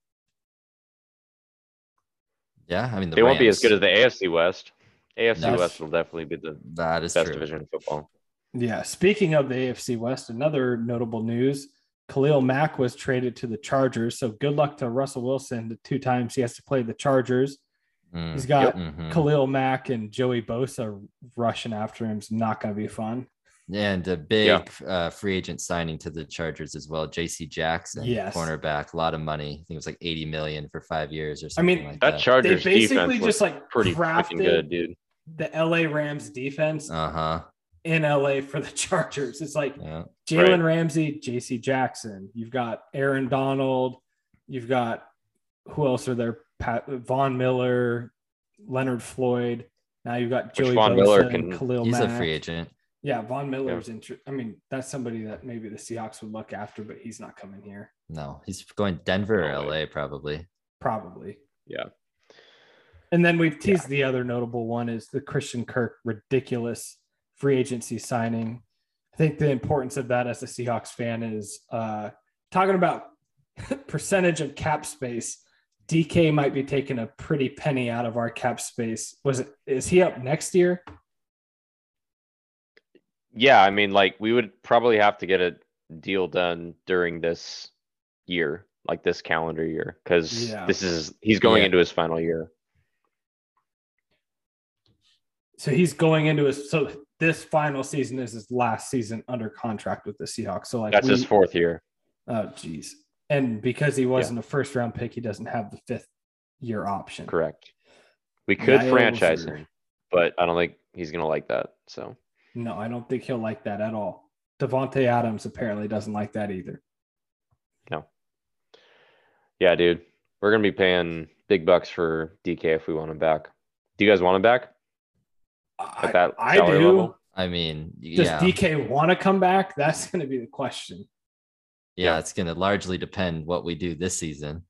Yeah, I mean the they won't be as good as the AFC West. AFC That's- West will definitely be the that is best true. division in football. Yeah. Speaking of the AFC West, another notable news Khalil Mack was traded to the Chargers. So good luck to Russell Wilson. The two times he has to play the Chargers. Mm, He's got mhm. Khalil Mack and Joey Bosa rushing after him. It's not going to be fun. And a big Yeah. uh, free agent signing to the Chargers as well. J.C. Jackson, Yes. cornerback, a lot of money. I think it was like 80 million for five years or something. I mean, like That that. Chargers they basically defense just like pretty crafted good, dude. the LA Rams defense Uh huh. in LA for the Chargers. It's like Yeah. Jalen Right. Ramsey, JC Jackson. You've got Aaron Donald. You've got who else are there? Pat Von Miller, Leonard Floyd. Now you've got Which Joey Von Bosa Miller and can- Khalil He's Mack. a free agent. Yeah, Von Miller's inter- I mean, that's somebody that maybe the Seahawks would look after, but he's not coming here. No, he's going Denver or LA probably. Probably. Yeah. And then we've teased the other notable one is the Christian Kirk ridiculous free agency signing. I think the importance of that as a Seahawks fan is uh, talking about percentage of cap space. DK might be taking a pretty penny out of our cap space. Was it? Is he up next year? Yeah, I mean, like we would probably have to get a deal done during this year, like this calendar year, because Yeah. this is he's going Yeah. into his final year. So he's going into his. So this final season is his last season under contract with the Seahawks. So like That's his fourth year. Oh, geez. And because he wasn't a first round pick, he doesn't have the fifth year option. Correct. We could Niles franchise or- him, but I don't think he's gonna like that. So No, I don't think he'll like that at all. Davante Adams apparently doesn't like that either. No. Yeah, dude. We're gonna be paying big bucks for DK if we want him back. Do you guys want him back I, at that I salary do. level? I mean, Does yeah, DK want to come back? That's going to be the question. Yeah, it's gonna largely depend what we do this season.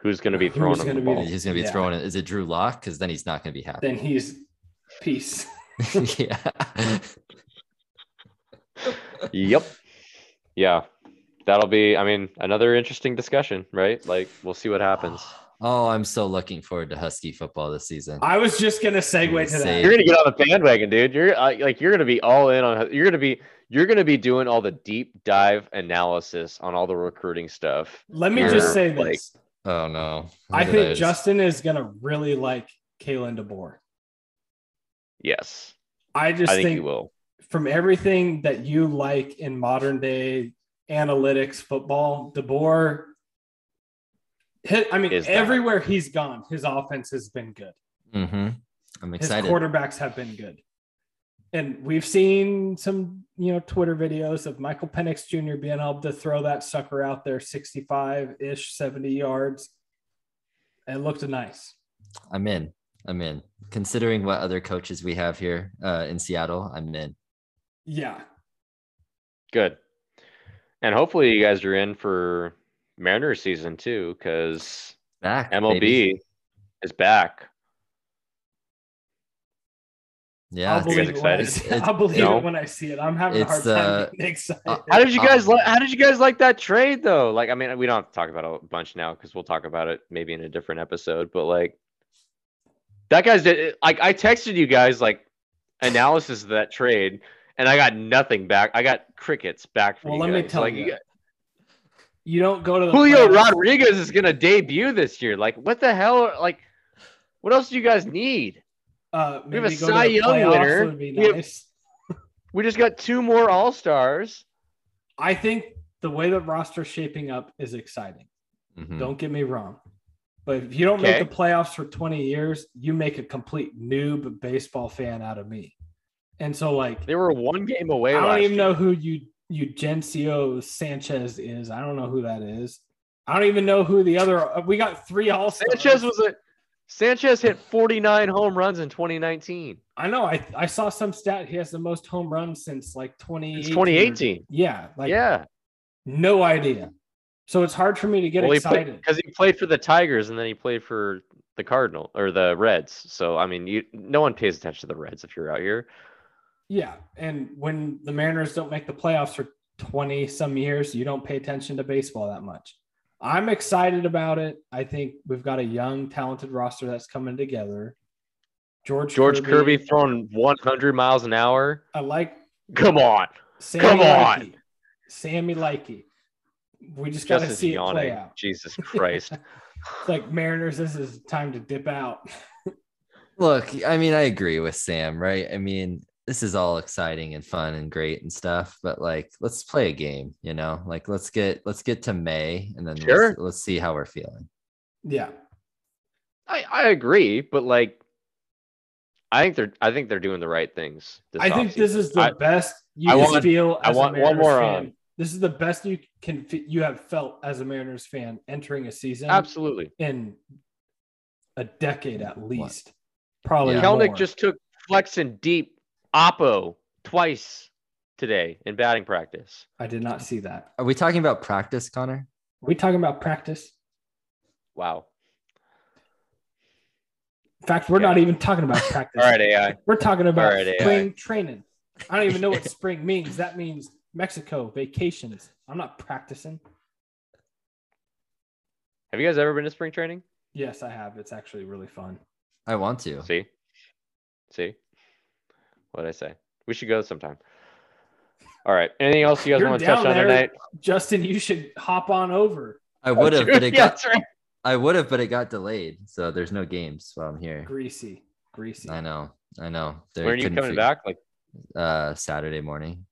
Who's gonna be Who's throwing him gonna the be ball? the- He's gonna be Yeah. throwing it. Is it Drew Lock? Because then he's not gonna be happy. Then he's peace. yeah. Yep. Yeah. That'll be, I mean, another interesting discussion, right? Like, we'll see what happens. Ah. Oh, I'm so looking forward to Husky football this season. I was just going to segue to that. You're gonna get on the bandwagon, dude. You're uh, like, you're gonna be all in on. You're gonna be, you're gonna be doing all the deep dive analysis on all the recruiting stuff. Let me You're, just say like- this. Oh no. I What did think just- Justin is going to really like Kalen DeBoer. Yes, I just I think think, you will. from everything that you like in modern day analytics football, DeBoer hit I mean Is that. everywhere he's gone, his offense has been good. Mhm. I'm excited. His excited. quarterbacks have been good. And we've seen some, you know, Twitter videos of Michael Penix Jr. being able to throw that sucker out there 65 ish, 70 yards. It looked nice. I'm in. I'm in. Considering what other coaches we have here uh, in Seattle, I'm in. Yeah. Good. And hopefully you guys are in for Mariners season too, because MLB baby. is back. Yeah. I'll believe, guys it when, I excited? see, It's- I'll believe No. it when I see it. I'm having a hard It's, time uh, getting excited. uh, How did you guys like? How did you guys like that trade though? Like, I mean, we don't have to talk about it a bunch now because we'll talk about it maybe in a different episode. But like, that guy's did like I texted you guys like analysis of that trade, and I got nothing back. I got crickets back from Well, you let me tell like, you. got- you don't go to the Julio playoffs. Rodriguez is gonna debut this year. Like, what the hell? Like, what else do you guys need? Uh, We have a Cy Young winner. be We have- We just got two more All Stars. I think the way the roster's shaping up is exciting. Mhm. Don't get me wrong. But if you don't make the playoffs for 20 years, you make a complete noob baseball fan out of me. And so, like, They were one game away. I don't even year. know who you Eugenio Sanchez is. I don't know who that is. I don't even know who the other. We got three All Sanchez was a Sanchez hit 49 home runs in 2019. I know. I I saw some stat. He has the most home runs since like 2018. 2018. Yeah. Like, yeah. no idea. So it's hard for me to get Well, excited. because he played for the Tigers and then he played for the Cardinal or the Reds. So I mean, you no one pays attention to the Reds if you're out here. Yeah, and when the Mariners don't make the playoffs for 20 some years, you don't pay attention to baseball that much. I'm excited about it. I think we've got a young, talented roster that's coming together. George George Kirby, throwing 100 miles an hour. I like Come on, Sammy Come on. Likey. Sammy Likey. We just got to Justin's see it play out. Jesus Christ. It's like Mariners, this is time to dip out. Look, I mean, I agree with Sam, right? I mean, this is all exciting and fun and great and stuff, but like, let's play a game, you know? Like, let's get let's get to May and then Sure. let's, let's see how we're feeling. Yeah. I I agree, but like, I think they're I think they're doing the right things. This I think this is the I- best you I can want- feel I want a one more um, fan. on. This is the best you can fe- you have felt as a Mariners fan entering a season absolutely. in a decade at least. Probably Yeah. Kelenic just took flexing deep oppo twice today in batting practice. I did not see that. Are we talking about practice, Connor? Are we talking about practice? Wow. In fact, we're Okay. not even talking about practice. All right, AI. We're talking about All right, AI. spring training. I don't even know what spring means. That means Mexico vacations. I'm not practicing. Have you guys ever been to spring training? Yes, I have. It's actually really fun. I want to. See, see, what did I say? We should go sometime. All right. Anything else you guys You're want to touch down on tonight? Justin, you should hop on over. I would have, Dude, but it yeah, got that's right. I would have, but it got delayed. So there's no games while I'm here. Greasy. Greasy. I know. I know. They When are you coming fig- back? Like, Uh Saturday morning.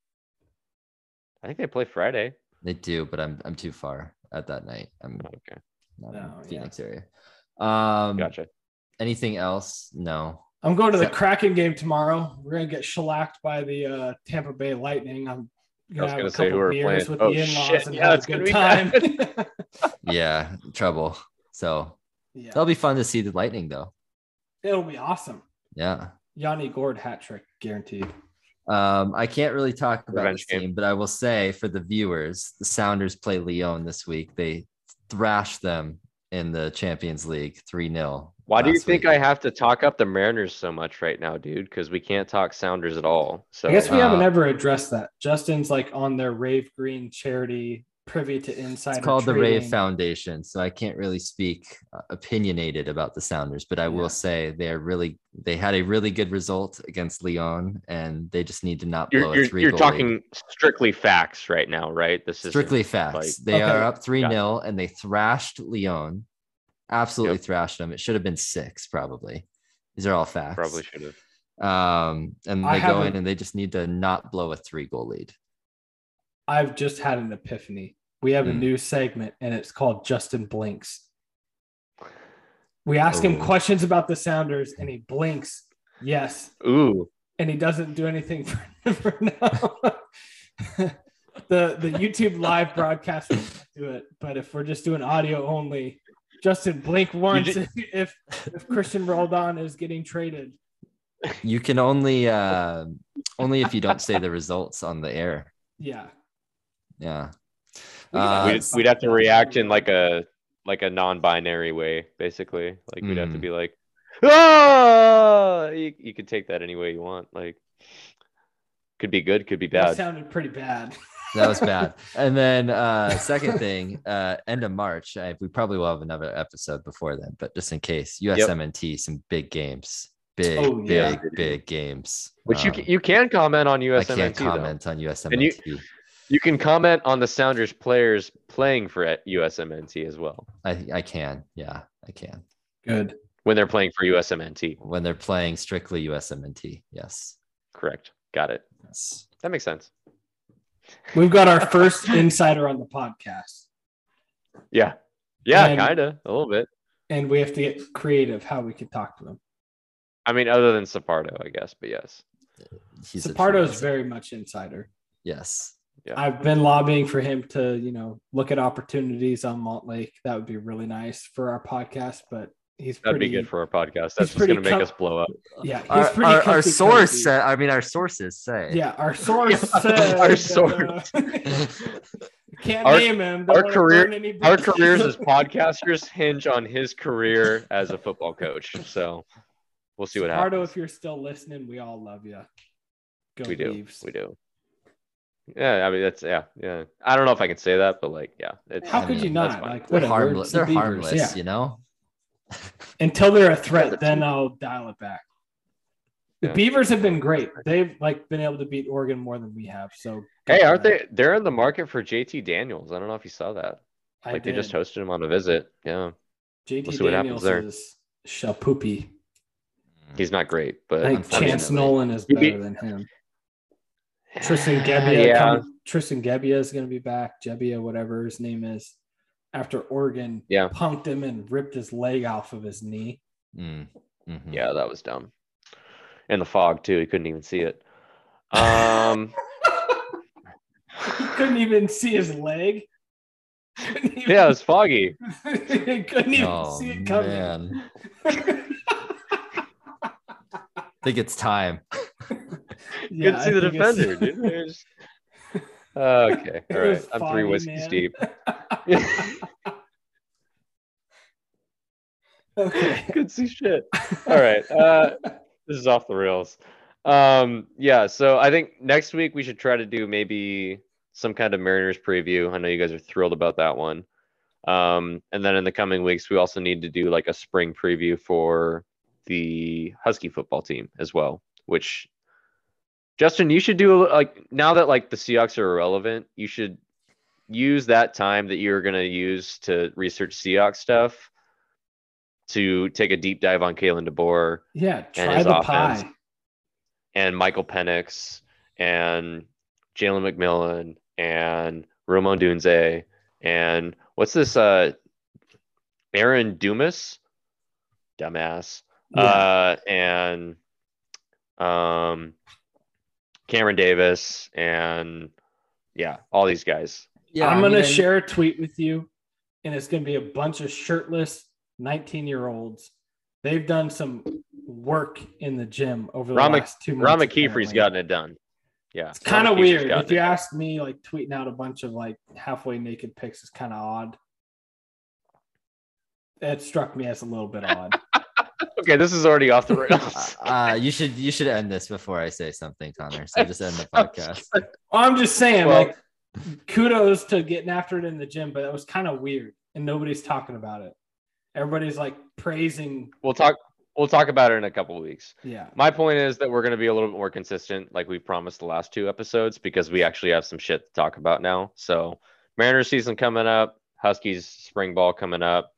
I think they play Friday. They do, but I'm I'm too far at that night. I'm Okay, not Oh, in yeah. Phoenix area. Um gotcha. anything else? No. I'm going to the So- Kraken game tomorrow. We're gonna get shellacked by the uh, Tampa Bay Lightning. I'm gonna, have gonna a say who couple we're beers playing. with Oh, the in-laws shit. and Yeah, have it's a good time. Yeah, trouble. So yeah, that'll be fun to see the Lightning, though. it'll be awesome. Yeah. Yanni Gourde hat trick guaranteed. Um, I can't really talk about Revenge this game. team, but I will say for the viewers, the Sounders play León this week. They thrashed them in the Champions League 3 0. Why do you think I have to talk up the Mariners so much right now, dude? Because we can't talk Sounders at all. So I guess we haven't Uh, ever addressed that. Justin's like on their Rave Green charity, privy to insider. It's called the Rave. Foundation, so I can't really speak uh, opinionated about the Sounders, but I Yeah. will say they are really they had a really good result against León, and they just need to not blow you're a you're, three. you're talking lead. strictly facts right now, right? This is strictly facts. like- they Okay. are up three Got it. 0 and they thrashed León. Absolutely Yep. thrashed them. It should have been six, probably. These are all facts. probably should have. Um, and I they go in and they just need to not blow a three goal lead. I've just had an epiphany. We have a Hmm. new segment and it's called Justin Blinks. We ask him questions about the Sounders and he blinks, yes, Ooh, and he doesn't do anything for, for now. the the YouTube live broadcast will do it, but if we're just doing audio only, Justin blink once ju- if if Cristian Roldan is getting traded. You can only uh, only if you don't say the results on the air. Yeah. Yeah. We, uh, we'd, we'd have to react in like a like a non-binary way, basically. Like we'd have to Mm. be like, ah, you, you could take that any way you want. Like, could be good, could be That bad. sounded pretty bad. that was bad. And then uh second thing, uh end of March. I, we probably will have another episode before then, but just in case, USMNT, some big games. Big, Oh, yeah. big, big games. Which you Um, ca- you can comment on USMNT. I USMNT can't though. comment on you- USMNT. You can comment on the Sounders players playing for at USMNT as well I, I can. Yeah, I can. Good. when they're playing for USMNT. When they're playing strictly USMNT. Yes. Correct. Got it. Yes. That makes sense. We've got our first insider on the podcast, Yeah. Yeah, kind of a little bit. and we have to get creative how we can talk to them. I mean, other than Sapardo, I guess, but yes. He's a true Sapardo's insider. very much insider. Yes. Yeah. I've been lobbying for him to, you know, look at opportunities on Malt Lake. That would be really nice for our podcast, but he's That'd pretty be good for our podcast. That's just gonna make com- us blow up. Yeah, he's Our, pretty our, our source, cozy. I mean, our sources say. Yeah, our source. Yeah, said our that, source. uh, can't Our- name him. don't our wanna career- burn any Our bridges. careers as podcasters hinge on his career as a football coach. So we'll see what Sapardo, happens. if you're still listening, we all love you. Go We do. We do. Yeah, I mean that's yeah, yeah. I don't know if I can say that, but like, yeah. It's, How could you not? fine. Like They're harmless. the They're Beavers, harmless, Yeah. you know? Until they're a threat, then I'll dial it back. The Yeah. Beavers have been great. They've like been able to beat Oregon more than we have. So Hey, aren't them. they? They're in the market for JT Daniels. I don't know if you saw that. I Like they just hosted him on a visit. Yeah, JT we'll see what happens Daniels there. is shapoopy. Mm. he's not great, but I think Chance Nolan is He'd better than him. Tristan Gebbia, Yeah, Tristan Gebbia is going to be back. Gebbia, whatever his name is, after Oregon Yeah. punked him and ripped his leg off of his knee. Mm, mhm. yeah, that was dumb. And the fog too. He couldn't even see it. Um, he couldn't even see his leg. Even- yeah, it was foggy. he couldn't even Oh, see it coming. man. I think it's time. Yeah, couldn't see I the defender, dude. Okay, all right. I'm three whiskeys man. deep. okay. Couldn't see shit. All right. Uh, this is off the rails. Um, yeah, so I think next week we should try to do maybe some kind of Mariners preview. I know you guys are thrilled about that one. Um, and then in the coming weeks, we also need to do like a spring preview for the Husky football team as well, which Justin, you should do like now that like the Seahawks are irrelevant, you should use that time that you're going to use to research Seahawks stuff to take a deep dive on Kalen DeBoer Yeah, try his the offense. pie. and Michael Penix and Jalen McMillan and Rome Odunze and what's this uh Aaron Dumas dumbass Yeah. uh and um Cameron Davis and yeah, all these guys. Yeah, I'm gonna mean, share a tweet with you, and it's gonna be a bunch of shirtless 19 year olds. They've done some work in the gym over the Ron Mc- last two Ron months. McKeefery's apparently. gotten it done. Yeah, It's kind of weird. If you it done. ask me, like tweeting out a bunch of like halfway naked pics is kind of odd. It struck me as a little bit odd. Okay, this is already off the rails. uh, you should you should end this before I say something, Connor. So just end the podcast. I'm just saying, Well- like, kudos to getting after it in the gym, but it was kind of weird, and nobody's talking about it. Everybody's like praising, we'll talk. We'll talk about it in a couple of weeks. yeah. My point is that we're going to be a little bit more consistent, like we promised the last two episodes, because we actually have some shit to talk about now. So, Mariners season coming up, Huskies spring ball coming up.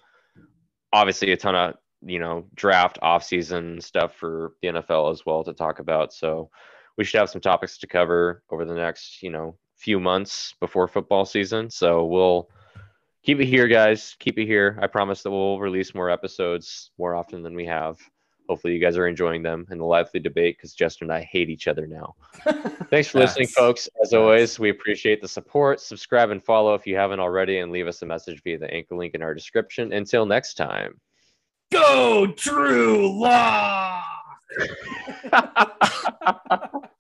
Obviously, a ton of you know draft off season stuff for the NFL as well to talk about. So, we should have some topics to cover over the next you know few months before football season. So we'll keep it here, guys. Keep it here. I promise that we'll release more episodes more often than we have. Hopefully, you guys are enjoying them and the lively debate because Justin and I hate each other now. Thanks for listening, folks. As Yes. always, we appreciate the support. Subscribe and follow if you haven't already, and leave us a message via the anchor link in our description. Until next time. Go Drew Lock.